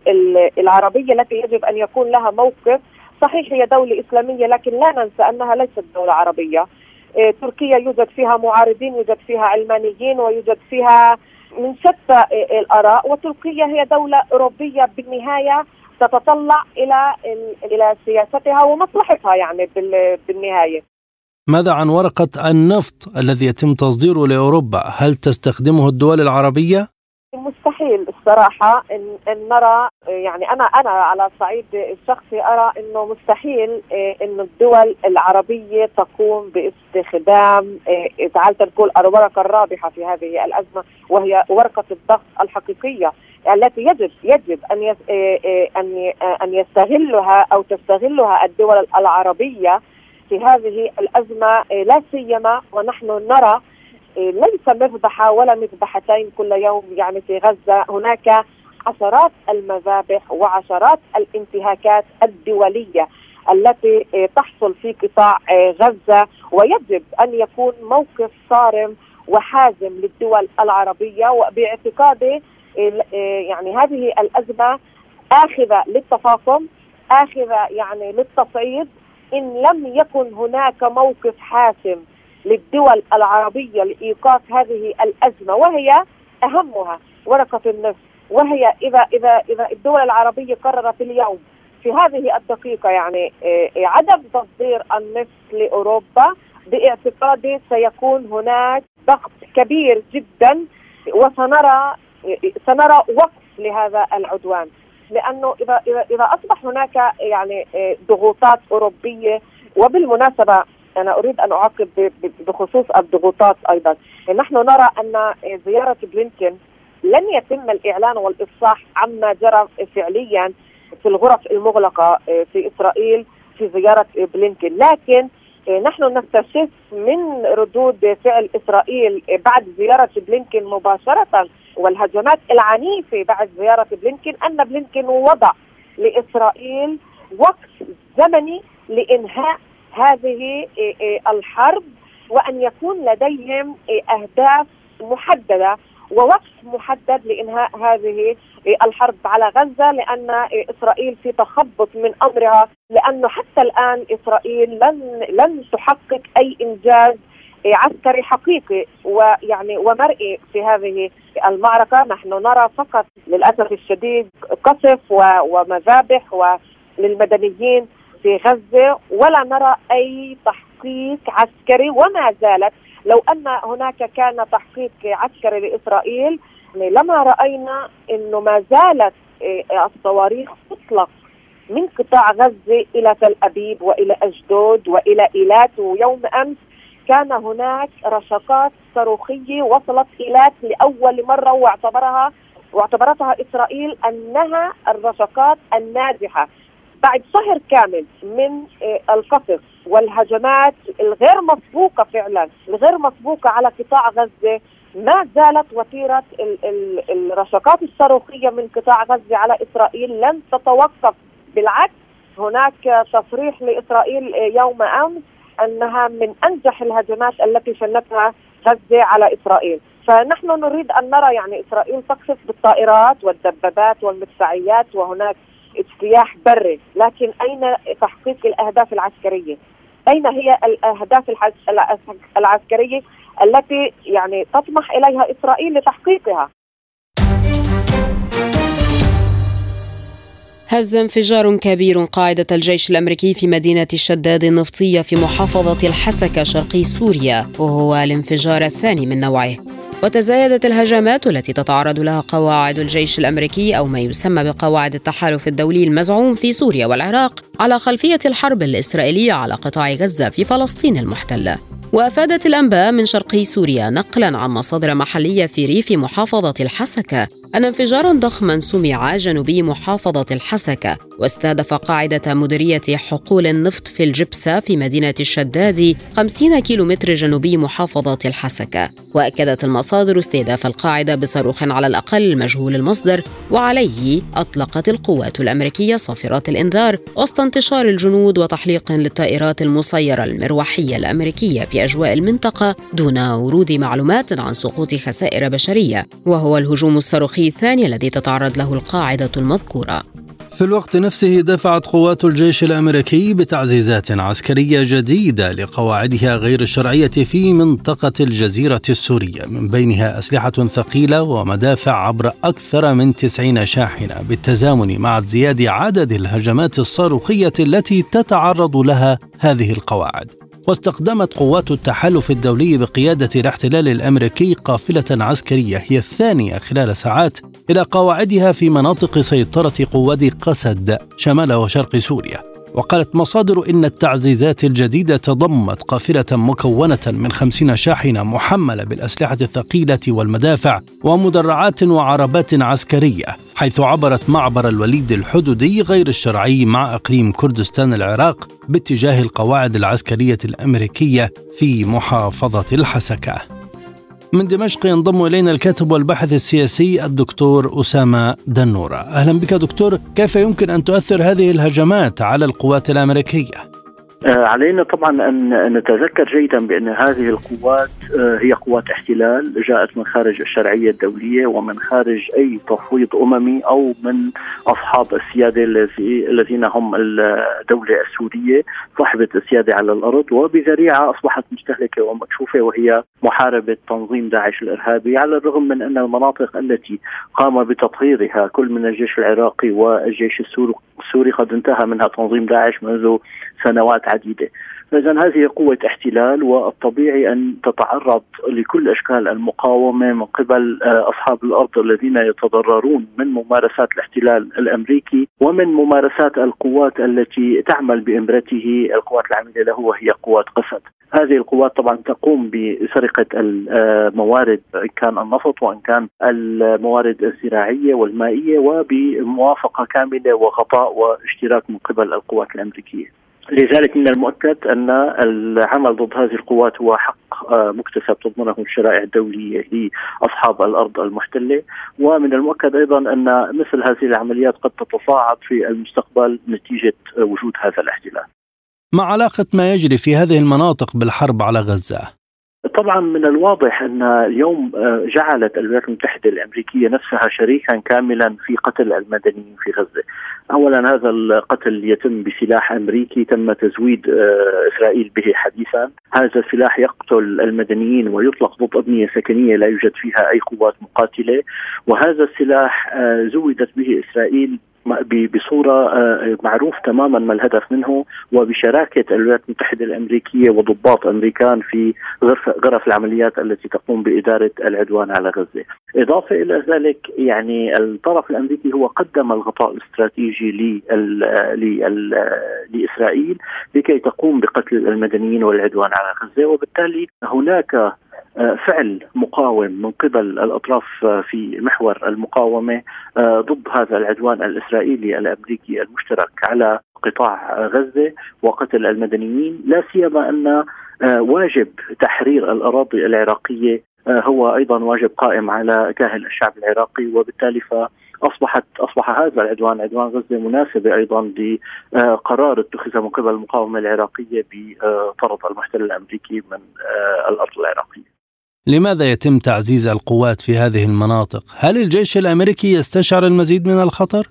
العربية التي يجب أن يكون لها موقف صحيح هي دولة إسلامية لكن لا ننسى أنها ليست دولة عربية. تركيا يوجد فيها معارضين يوجد فيها علمانيين ويوجد فيها من شتى الآراء وتركيا هي دولة أوروبية بالنهاية تتطلع إلى إلى سياستها ومصلحتها يعني بالنهاية. ماذا عن ورقة النفط الذي يتم تصديره لأوروبا؟ هل تستخدمه الدول العربية؟ مستحيل الصراحة إن, إن نرى يعني أنا أنا على الصعيد الشخصي أرى إنه مستحيل إنه الدول العربية تقوم باستخدام تعال نقول الورقة الرابحة في هذه الأزمة وهي ورقة الضغط الحقيقية التي يجب يجب أن أن أن يستغلها أو تستغلها الدول العربية في هذه الأزمة لا سيما ونحن نرى ليس مذبحة ولا مذبحتين كل يوم. يعني في غزة هناك عشرات المذابح وعشرات الانتهاكات الدولية التي تحصل في قطاع غزة ويجب أن يكون موقف صارم وحازم للدول العربية. وباعتقادي يعني هذه الأزمة آخذة للتفاقم آخذة يعني للتصعيد. إن لم يكن هناك موقف حاسم للدول العربية لإيقاف هذه الأزمة وهي أهمها ورقة النفط وهي إذا إذا إذا الدول العربية قررت اليوم في هذه الدقيقة يعني آه، عدم تصدير النفط لأوروبا باعتقادي سيكون هناك ضغط كبير جدا وسنرى سنرى وقف لهذا العدوان. لأنه إذا إذا أصبح هناك يعني آه، ضغوطات أوروبية وبالمناسبة أنا أريد أن أعقب بخصوص الضغوطات أيضا. نحن نرى أن زيارة بلينكن لن يتم الإعلان والإفصاح عما جرى فعليا في الغرف المغلقة آه، في إسرائيل في زيارة بلينكن لكن آه، نحن نستشف من ردود فعل إسرائيل بعد زيارة بلينكن مباشرة والهجمات العنيفة بعد زيارة بلينكن أن بلينكن وضع لإسرائيل وقت زمني لإنهاء هذه إيه، إيه، الحرب وأن يكون لديهم إيه، أهداف محددة ووقت محدد لإنهاء هذه الحرب على غزة لأن إسرائيل في تخبط من أمرها لأنه حتى الآن إسرائيل لن لن تحقق أي إنجاز عسكري حقيقي ويعني ومرئي في هذه المعركة. نحن نرى فقط للأسف الشديد قصف ومذابح وللمدنيين في غزة ولا نرى أي تحقيق عسكري وما زالت. لو أن هناك كان تحقيق عسكري لإسرائيل يعني لما رأينا إنه ما زالت آه، الصواريخ تطلق من قطاع غزة إلى تل أبيب وإلى اشدود وإلى إيلات ويوم أمس كان هناك رشقات صاروخية وصلت إيلات لأول مرة واعتبرها واعتبرتها إسرائيل أنها الرشقات الناجحة. بعد شهر كامل من آه، القصف والهجمات الغير مسبوقة فعلا الغير مسبوقة على قطاع غزة ما زالت وتيرة الرشقات الصاروخية من قطاع غزة على إسرائيل لن تتوقف. بالعكس هناك تصريح لإسرائيل آه، يوم أمس أنها من أنجح الهجمات التي شنتها غزة على إسرائيل. فنحن نريد أن نرى يعني إسرائيل تقصف بالطائرات والدبابات والمدفعيات وهناك اجتياح بري. لكن أين تحقيق الأهداف العسكرية؟ أين هي الأهداف العسكرية التي يعني تطمح إليها إسرائيل لتحقيقها؟ هز انفجار كبير قاعدة الجيش الأمريكي في مدينة شداد النفطية في محافظة الحسكة شرقي سوريا وهو الانفجار الثاني من نوعه. وتزايدت الهجمات التي تتعرض لها قواعد الجيش الأمريكي أو ما يسمى بقواعد التحالف الدولي المزعوم في سوريا والعراق على خلفية الحرب الإسرائيلية على قطاع غزة في فلسطين المحتله وأفادت الأنباء من شرقي سوريا نقلا عن مصادر محلية في ريف محافظة الحسكة أن انفجارا ضخما سمع جنوبي محافظة الحسكة واستهدف قاعدة مديرية حقول النفط في الجبسة في مدينة الشداد 50 كيلومتر جنوبي محافظة الحسكة وأكدت المصادر استهداف القاعدة بصاروخ على الأقل مجهول المصدر وعليه أطلقت القوات الأمريكية صافرات الإنذار وسط انتشار الجنود وتحليق للطائرات المسيرة المروحية الأمريكية في أجواء المنطقة دون ورود معلومات عن سقوط خسائر بشرية. وهو الهجوم الصاروخي الثاني الذي تتعرض له القاعدة المذكورة. في الوقت نفسه دفعت قوات الجيش الأمريكي بتعزيزات عسكرية جديدة لقواعدها غير الشرعية في منطقة الجزيرة السورية. من بينها أسلحة ثقيلة ومدافع عبر أكثر من 90 شاحنة. بالتزامن مع ازدياد عدد الهجمات الصاروخية التي تتعرض لها هذه القواعد. واستخدمت قوات التحالف الدولي بقيادة الاحتلال الأمريكي قافلة عسكرية هي الثانية خلال ساعات إلى قواعدها في مناطق سيطرة قوات قسد شمال وشرق سوريا. وقالت مصادر إن التعزيزات الجديدة تضمت قافلة مكونة من خمسين شاحنة محملة بالأسلحة الثقيلة والمدافع ومدرعات وعربات عسكرية. حيث عبرت معبر الوليد الحدودي غير الشرعي مع إقليم كردستان العراق باتجاه القواعد العسكرية الأمريكية في محافظة الحسكة من دمشق ينضم إلينا الكاتب والباحث السياسي الدكتور أسامة دنورة أهلا بك دكتور كيف يمكن أن تؤثر هذه الهجمات على القوات الأمريكية؟ آه، علينا طبعا أن نتذكر جيدا بأن هذه القوات آه، هي قوات احتلال جاءت من خارج الشرعية الدولية ومن خارج أي تفويض أممي أو من أصحاب السيادة الذين هم الدولة السورية صاحبة السيادة على الأرض. وبذريعة أصبحت مستهلكة ومكشوفة وهي محاربة تنظيم داعش الإرهابي على الرغم من أن المناطق التي قام بتطهيرها كل من الجيش العراقي والجيش السوري قد انتهى منها تنظيم داعش منذ سنوات عديدة. فإذا هذه قوة احتلال والطبيعي أن تتعرض لكل أشكال المقاومة من قبل آه، أصحاب الأرض الذين يتضررون من ممارسات الاحتلال الأمريكي ومن ممارسات القوات التي تعمل بإمرته. القوات العاملة له وهي قوات قسد. هذه القوات طبعا تقوم بسرقة الموارد إن كان النفط وإن كان الموارد الزراعية والمائية وبموافقة كاملة وغطاء واشتراك من قبل القوات الأمريكية. لذلك من المؤكد أن العمل ضد هذه القوات هو حق آه، مكتسب تضمنه الشرائع الدولية لأصحاب الأرض المحتلة ومن المؤكد أيضا أن مثل هذه العمليات قد تتصاعد في المستقبل نتيجة وجود هذا الاحتلال. ما علاقة ما يجري في هذه المناطق بالحرب على غزة؟ طبعا من الواضح أن اليوم آه، جعلت الولايات المتحدة الأمريكية نفسها شريكا كاملا في قتل المدنيين في غزة. اولا هذا القتل يتم بسلاح أمريكي تم تزويد آه، إسرائيل به حديثا، هذا السلاح يقتل المدنيين ويطلق ضد أبنية سكنية لا يوجد فيها أي قوات مقاتلة، وهذا السلاح آه، زودت به إسرائيل بصورة آه، معروف تماما ما الهدف منه وبشراكة الولايات المتحدة الأمريكية وضباط أمريكان في غرف غرف العمليات التي تقوم بإدارة العدوان على غزة. إضافة إلى ذلك يعني الطرف الأمريكي هو قدم الغطاء الاستراتيجي لإسرائيل لكي تقوم بقتل المدنيين والعدوان على غزة وبالتالي هناك فعل مقاوم من قبل الأطراف في محور المقاومة آه، ضد هذا العدوان الإسرائيلي الأمريكي المشترك على قطاع غزة وقتل المدنيين لا سيما أن آه، واجب تحرير الأراضي العراقية آه، هو أيضا واجب قائم على كاهل الشعب العراقي وبالتالي فأصبحت أصبح هذا العدوان عدوان غزة مناسبة أيضا لقرار اتخذ من قبل المقاومة العراقية بطرد المحتل الأمريكي من الأرض العراقية. لماذا يتم تعزيز القوات في هذه المناطق؟ هل الجيش الأمريكي يستشعر المزيد من الخطر؟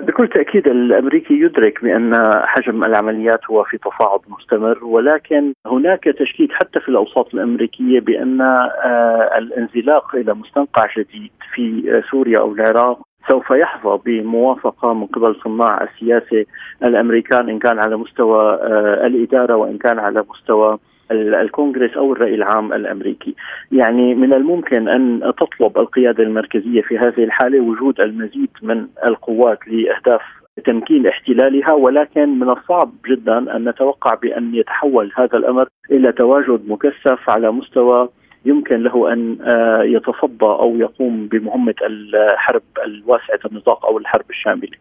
بكل تأكيد الأمريكي يدرك بأن حجم العمليات هو في تصاعد مستمر ولكن هناك تشكيك حتى في الأوساط الأمريكية بأن آه، الانزلاق إلى مستنقع جديد في سوريا أو العراق سوف يحظى بموافقة من قبل صناع السياسة الأمريكان إن كان على مستوى آه، الإدارة وإن كان على مستوى الكونغرس أو الرأي العام الأمريكي. يعني من الممكن أن تطلب القيادة المركزية في هذه الحالة وجود المزيد من القوات لإهداف تمكين احتلالها ولكن من الصعب جدا أن نتوقع بأن يتحول هذا الأمر إلى تواجد مكثف على مستوى يمكن له أن آه، يتصدى أو يقوم بمهمة الحرب الواسعة النطاق أو الحرب الشاملة.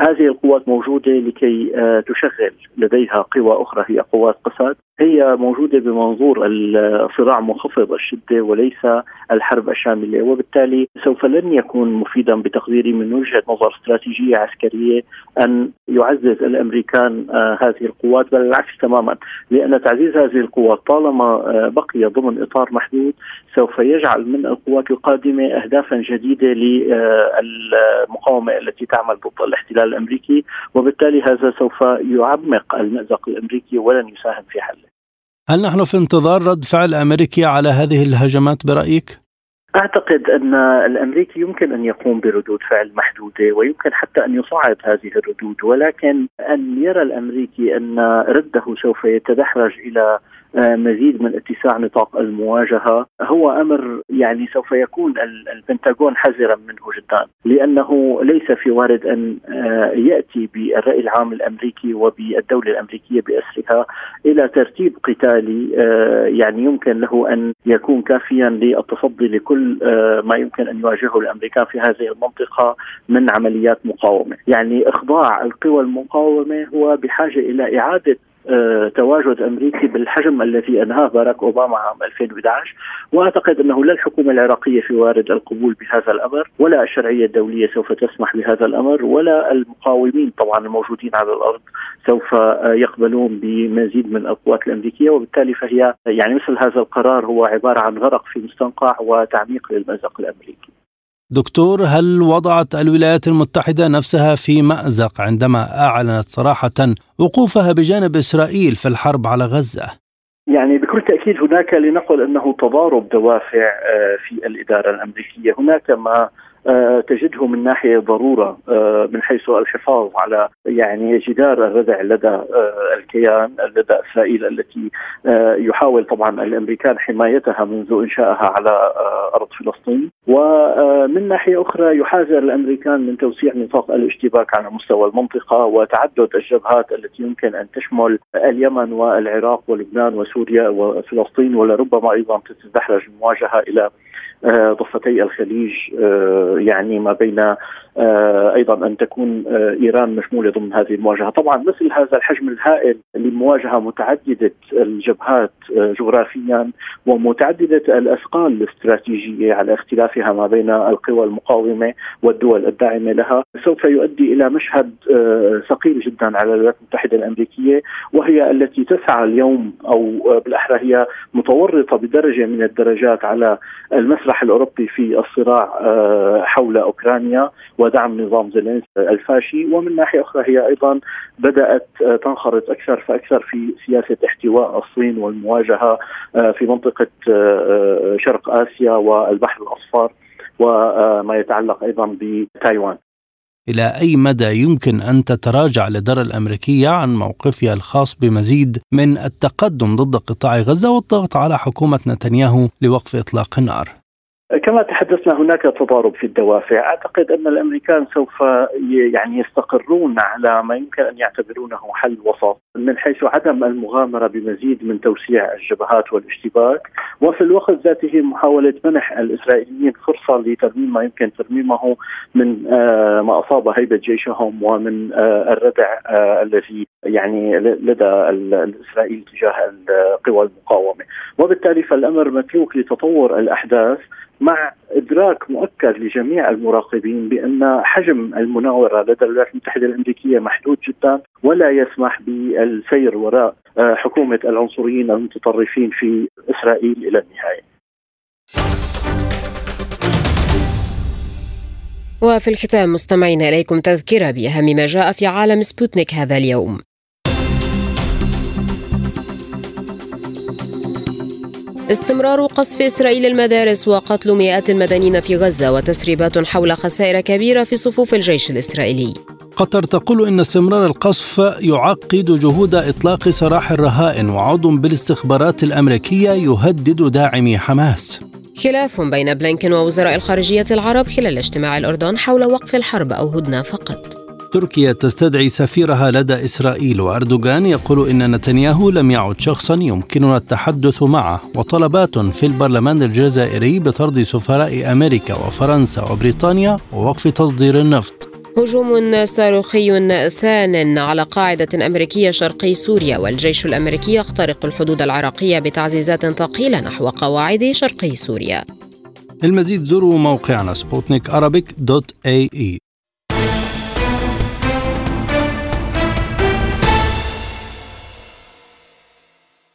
هذه القوات موجودة لكي آه، تشغل لديها قوى أخرى هي قوات قسد هي موجودة بمنظور الصراع منخفض الشدة وليس الحرب الشاملة وبالتالي سوف لن يكون مفيدا بتقديري من وجهة نظر استراتيجية عسكرية أن يعزز الأمريكان آه، هذه القوات بل العكس تماما لأن تعزيز هذه القوات طالما بقي ضمن إطار محدود سوف يجعل من القوات القادمة اهدافا جديدة للمقاومه التي تعمل ضد الاحتلال الأمريكي وبالتالي هذا سوف يعمق المأزق الأمريكي ولن يساهم في حله. هل نحن في انتظار رد فعل أمريكي على هذه الهجمات برأيك؟ أعتقد أن الأمريكي يمكن أن يقوم بردود فعل محدودة ويمكن حتى أن يصعد هذه الردود ولكن أن يرى الأمريكي أن رده سوف يتدحرج إلى مزيد من اتساع نطاق المواجهة. هو أمر يعني سوف يكون البنتاغون حذرا منه جدا لأنه ليس في وارد أن آه، يأتي بالرأي العام الأمريكي وبالدولة الأمريكية بأسرها إلى ترتيب قتالي آه، يعني يمكن له أن يكون كافيا للتصدي لكل ما يمكن أن يواجهه الأمريكان في هذه المنطقة من عمليات مقاومة، يعني إخضاع القوى المقاومة هو بحاجة إلى إعادة آه، تواجد أمريكي بالحجم الذي أنهاه باراك أوباما عام 2011 وأعتقد أنه لا الحكومة العراقية في وارد القبول بهذا الأمر ولا الشرعية الدولية سوف تسمح بهذا الأمر ولا المقاومين طبعا الموجودين على الأرض سوف يقبلون بمزيد من القوات الأمريكية وبالتالي فهي يعني مثل هذا القرار هو عبارة عن غرق في مستنقع وتعميق للمأزق الأمريكي. دكتور هل وضعت الولايات المتحدة نفسها في مأزق عندما أعلنت صراحة وقوفها بجانب إسرائيل في الحرب على غزة؟ يعني بكل تأكيد هناك لنقل أنه تضارب دوافع آه، في الإدارة الأمريكية هناك ما تجده من ناحية ضرورة آه، من حيث الحفاظ على يعني جدار الردع لدى آه، الكيان لدى إسرائيل التي يحاول طبعا الأمريكان حمايتها منذ إنشائها على أرض فلسطين. ومن ناحية أخرى يحاذر الأمريكان من توسيع نطاق الاشتباك على مستوى المنطقة وتعدد الجبهات التي يمكن أن تشمل اليمن والعراق ولبنان وسوريا وفلسطين ولربما أيضا تتدحرج المواجهه إلى آه، ضفتي الخليج آه، يعني ما بين آه، أيضا أن تكون إيران مشمولة ضمن هذه المواجهة، طبعا مثل هذا الحجم الهائل لمواجهة متعددة الجبهات جغرافيا ومتعددة الأثقال الاستراتيجية على اختلافها ما بين القوى المقاومة والدول الداعمة لها، سوف يؤدي إلى مشهد ثقيل جدا على الولايات المتحدة الأمريكية وهي التي تسعى اليوم أو بالأحرى هي متورطة بدرجة من الدرجات على المسرح الأوروبي في الصراع آه، حول أوكرانيا ودعم نظام زيلينسكي الفاشي ومن ناحية أخرى هي أيضا بدأت آه، تنخرط أكثر فأكثر في سياسة احتواء الصين والمواجهة آه، في منطقة شرق آسيا والبحر الأصفر وما يتعلق أيضا بتايوان إلى أي مدى يمكن أن تتراجع الإدارة الأمريكية عن موقفها الخاص بمزيد من التقدم ضد قطاع غزة والضغط على حكومة نتنياهو لوقف إطلاق النار؟ كما تحدثنا هناك تضارب في الدوافع، أعتقد أن الأمريكان سوف يعني يستقرون على ما يمكن أن يعتبرونه حل وسط من حيث عدم المغامرة بمزيد من توسيع الجبهات والاشتباك، وفي الوقت ذاته محاولة منح الإسرائيليين فرصة لترميم ما يمكن ترميمه من آه، ما أصاب هيبة جيشهم ومن آه، الردع آه، الذي يعني لدى الإسرائيل تجاه القوى المقاومة، وبالتالي فالأمر متروك لتطور الأحداث مع إدراك مؤكد لجميع المراقبين بأن حجم المناورة لدى الولايات المتحدة الأمريكية محدود جدا ولا يسمح بالسير وراء آه، حكومة العنصريين المتطرفين في إسرائيل إلى النهاية. وفي الختام مستمعين إليكم تذكرة بأهم ما جاء في عالم سبوتنيك هذا اليوم. استمرار قصف إسرائيل المدارس وقتل مئات المدنيين في غزة وتسريبات حول خسائر كبيرة في صفوف الجيش الإسرائيلي. قطر تقول إن استمرار القصف يعقد جهود إطلاق سراح الرهائن وعضو بالاستخبارات الأمريكية يهدد داعمي حماس. خلاف بين بلينكن ووزراء الخارجية العرب خلال اجتماع الأردن حول وقف الحرب أو هدنة فقط. تركيا تستدعي سفيرها لدى إسرائيل وأردوغان يقول إن نتنياهو لم يعد شخصا يمكننا التحدث معه وطلبات في البرلمان الجزائري بطرد سفراء أمريكا وفرنسا وبريطانيا ووقف تصدير النفط. هجوم صاروخي ثان على قاعدة أمريكية شرقي سوريا والجيش الأمريكي يخترق الحدود العراقية بتعزيزات ثقيلة نحو قواعد شرقي سوريا. المزيد زوروا موقعنا سبوتنيك دوت اي إي.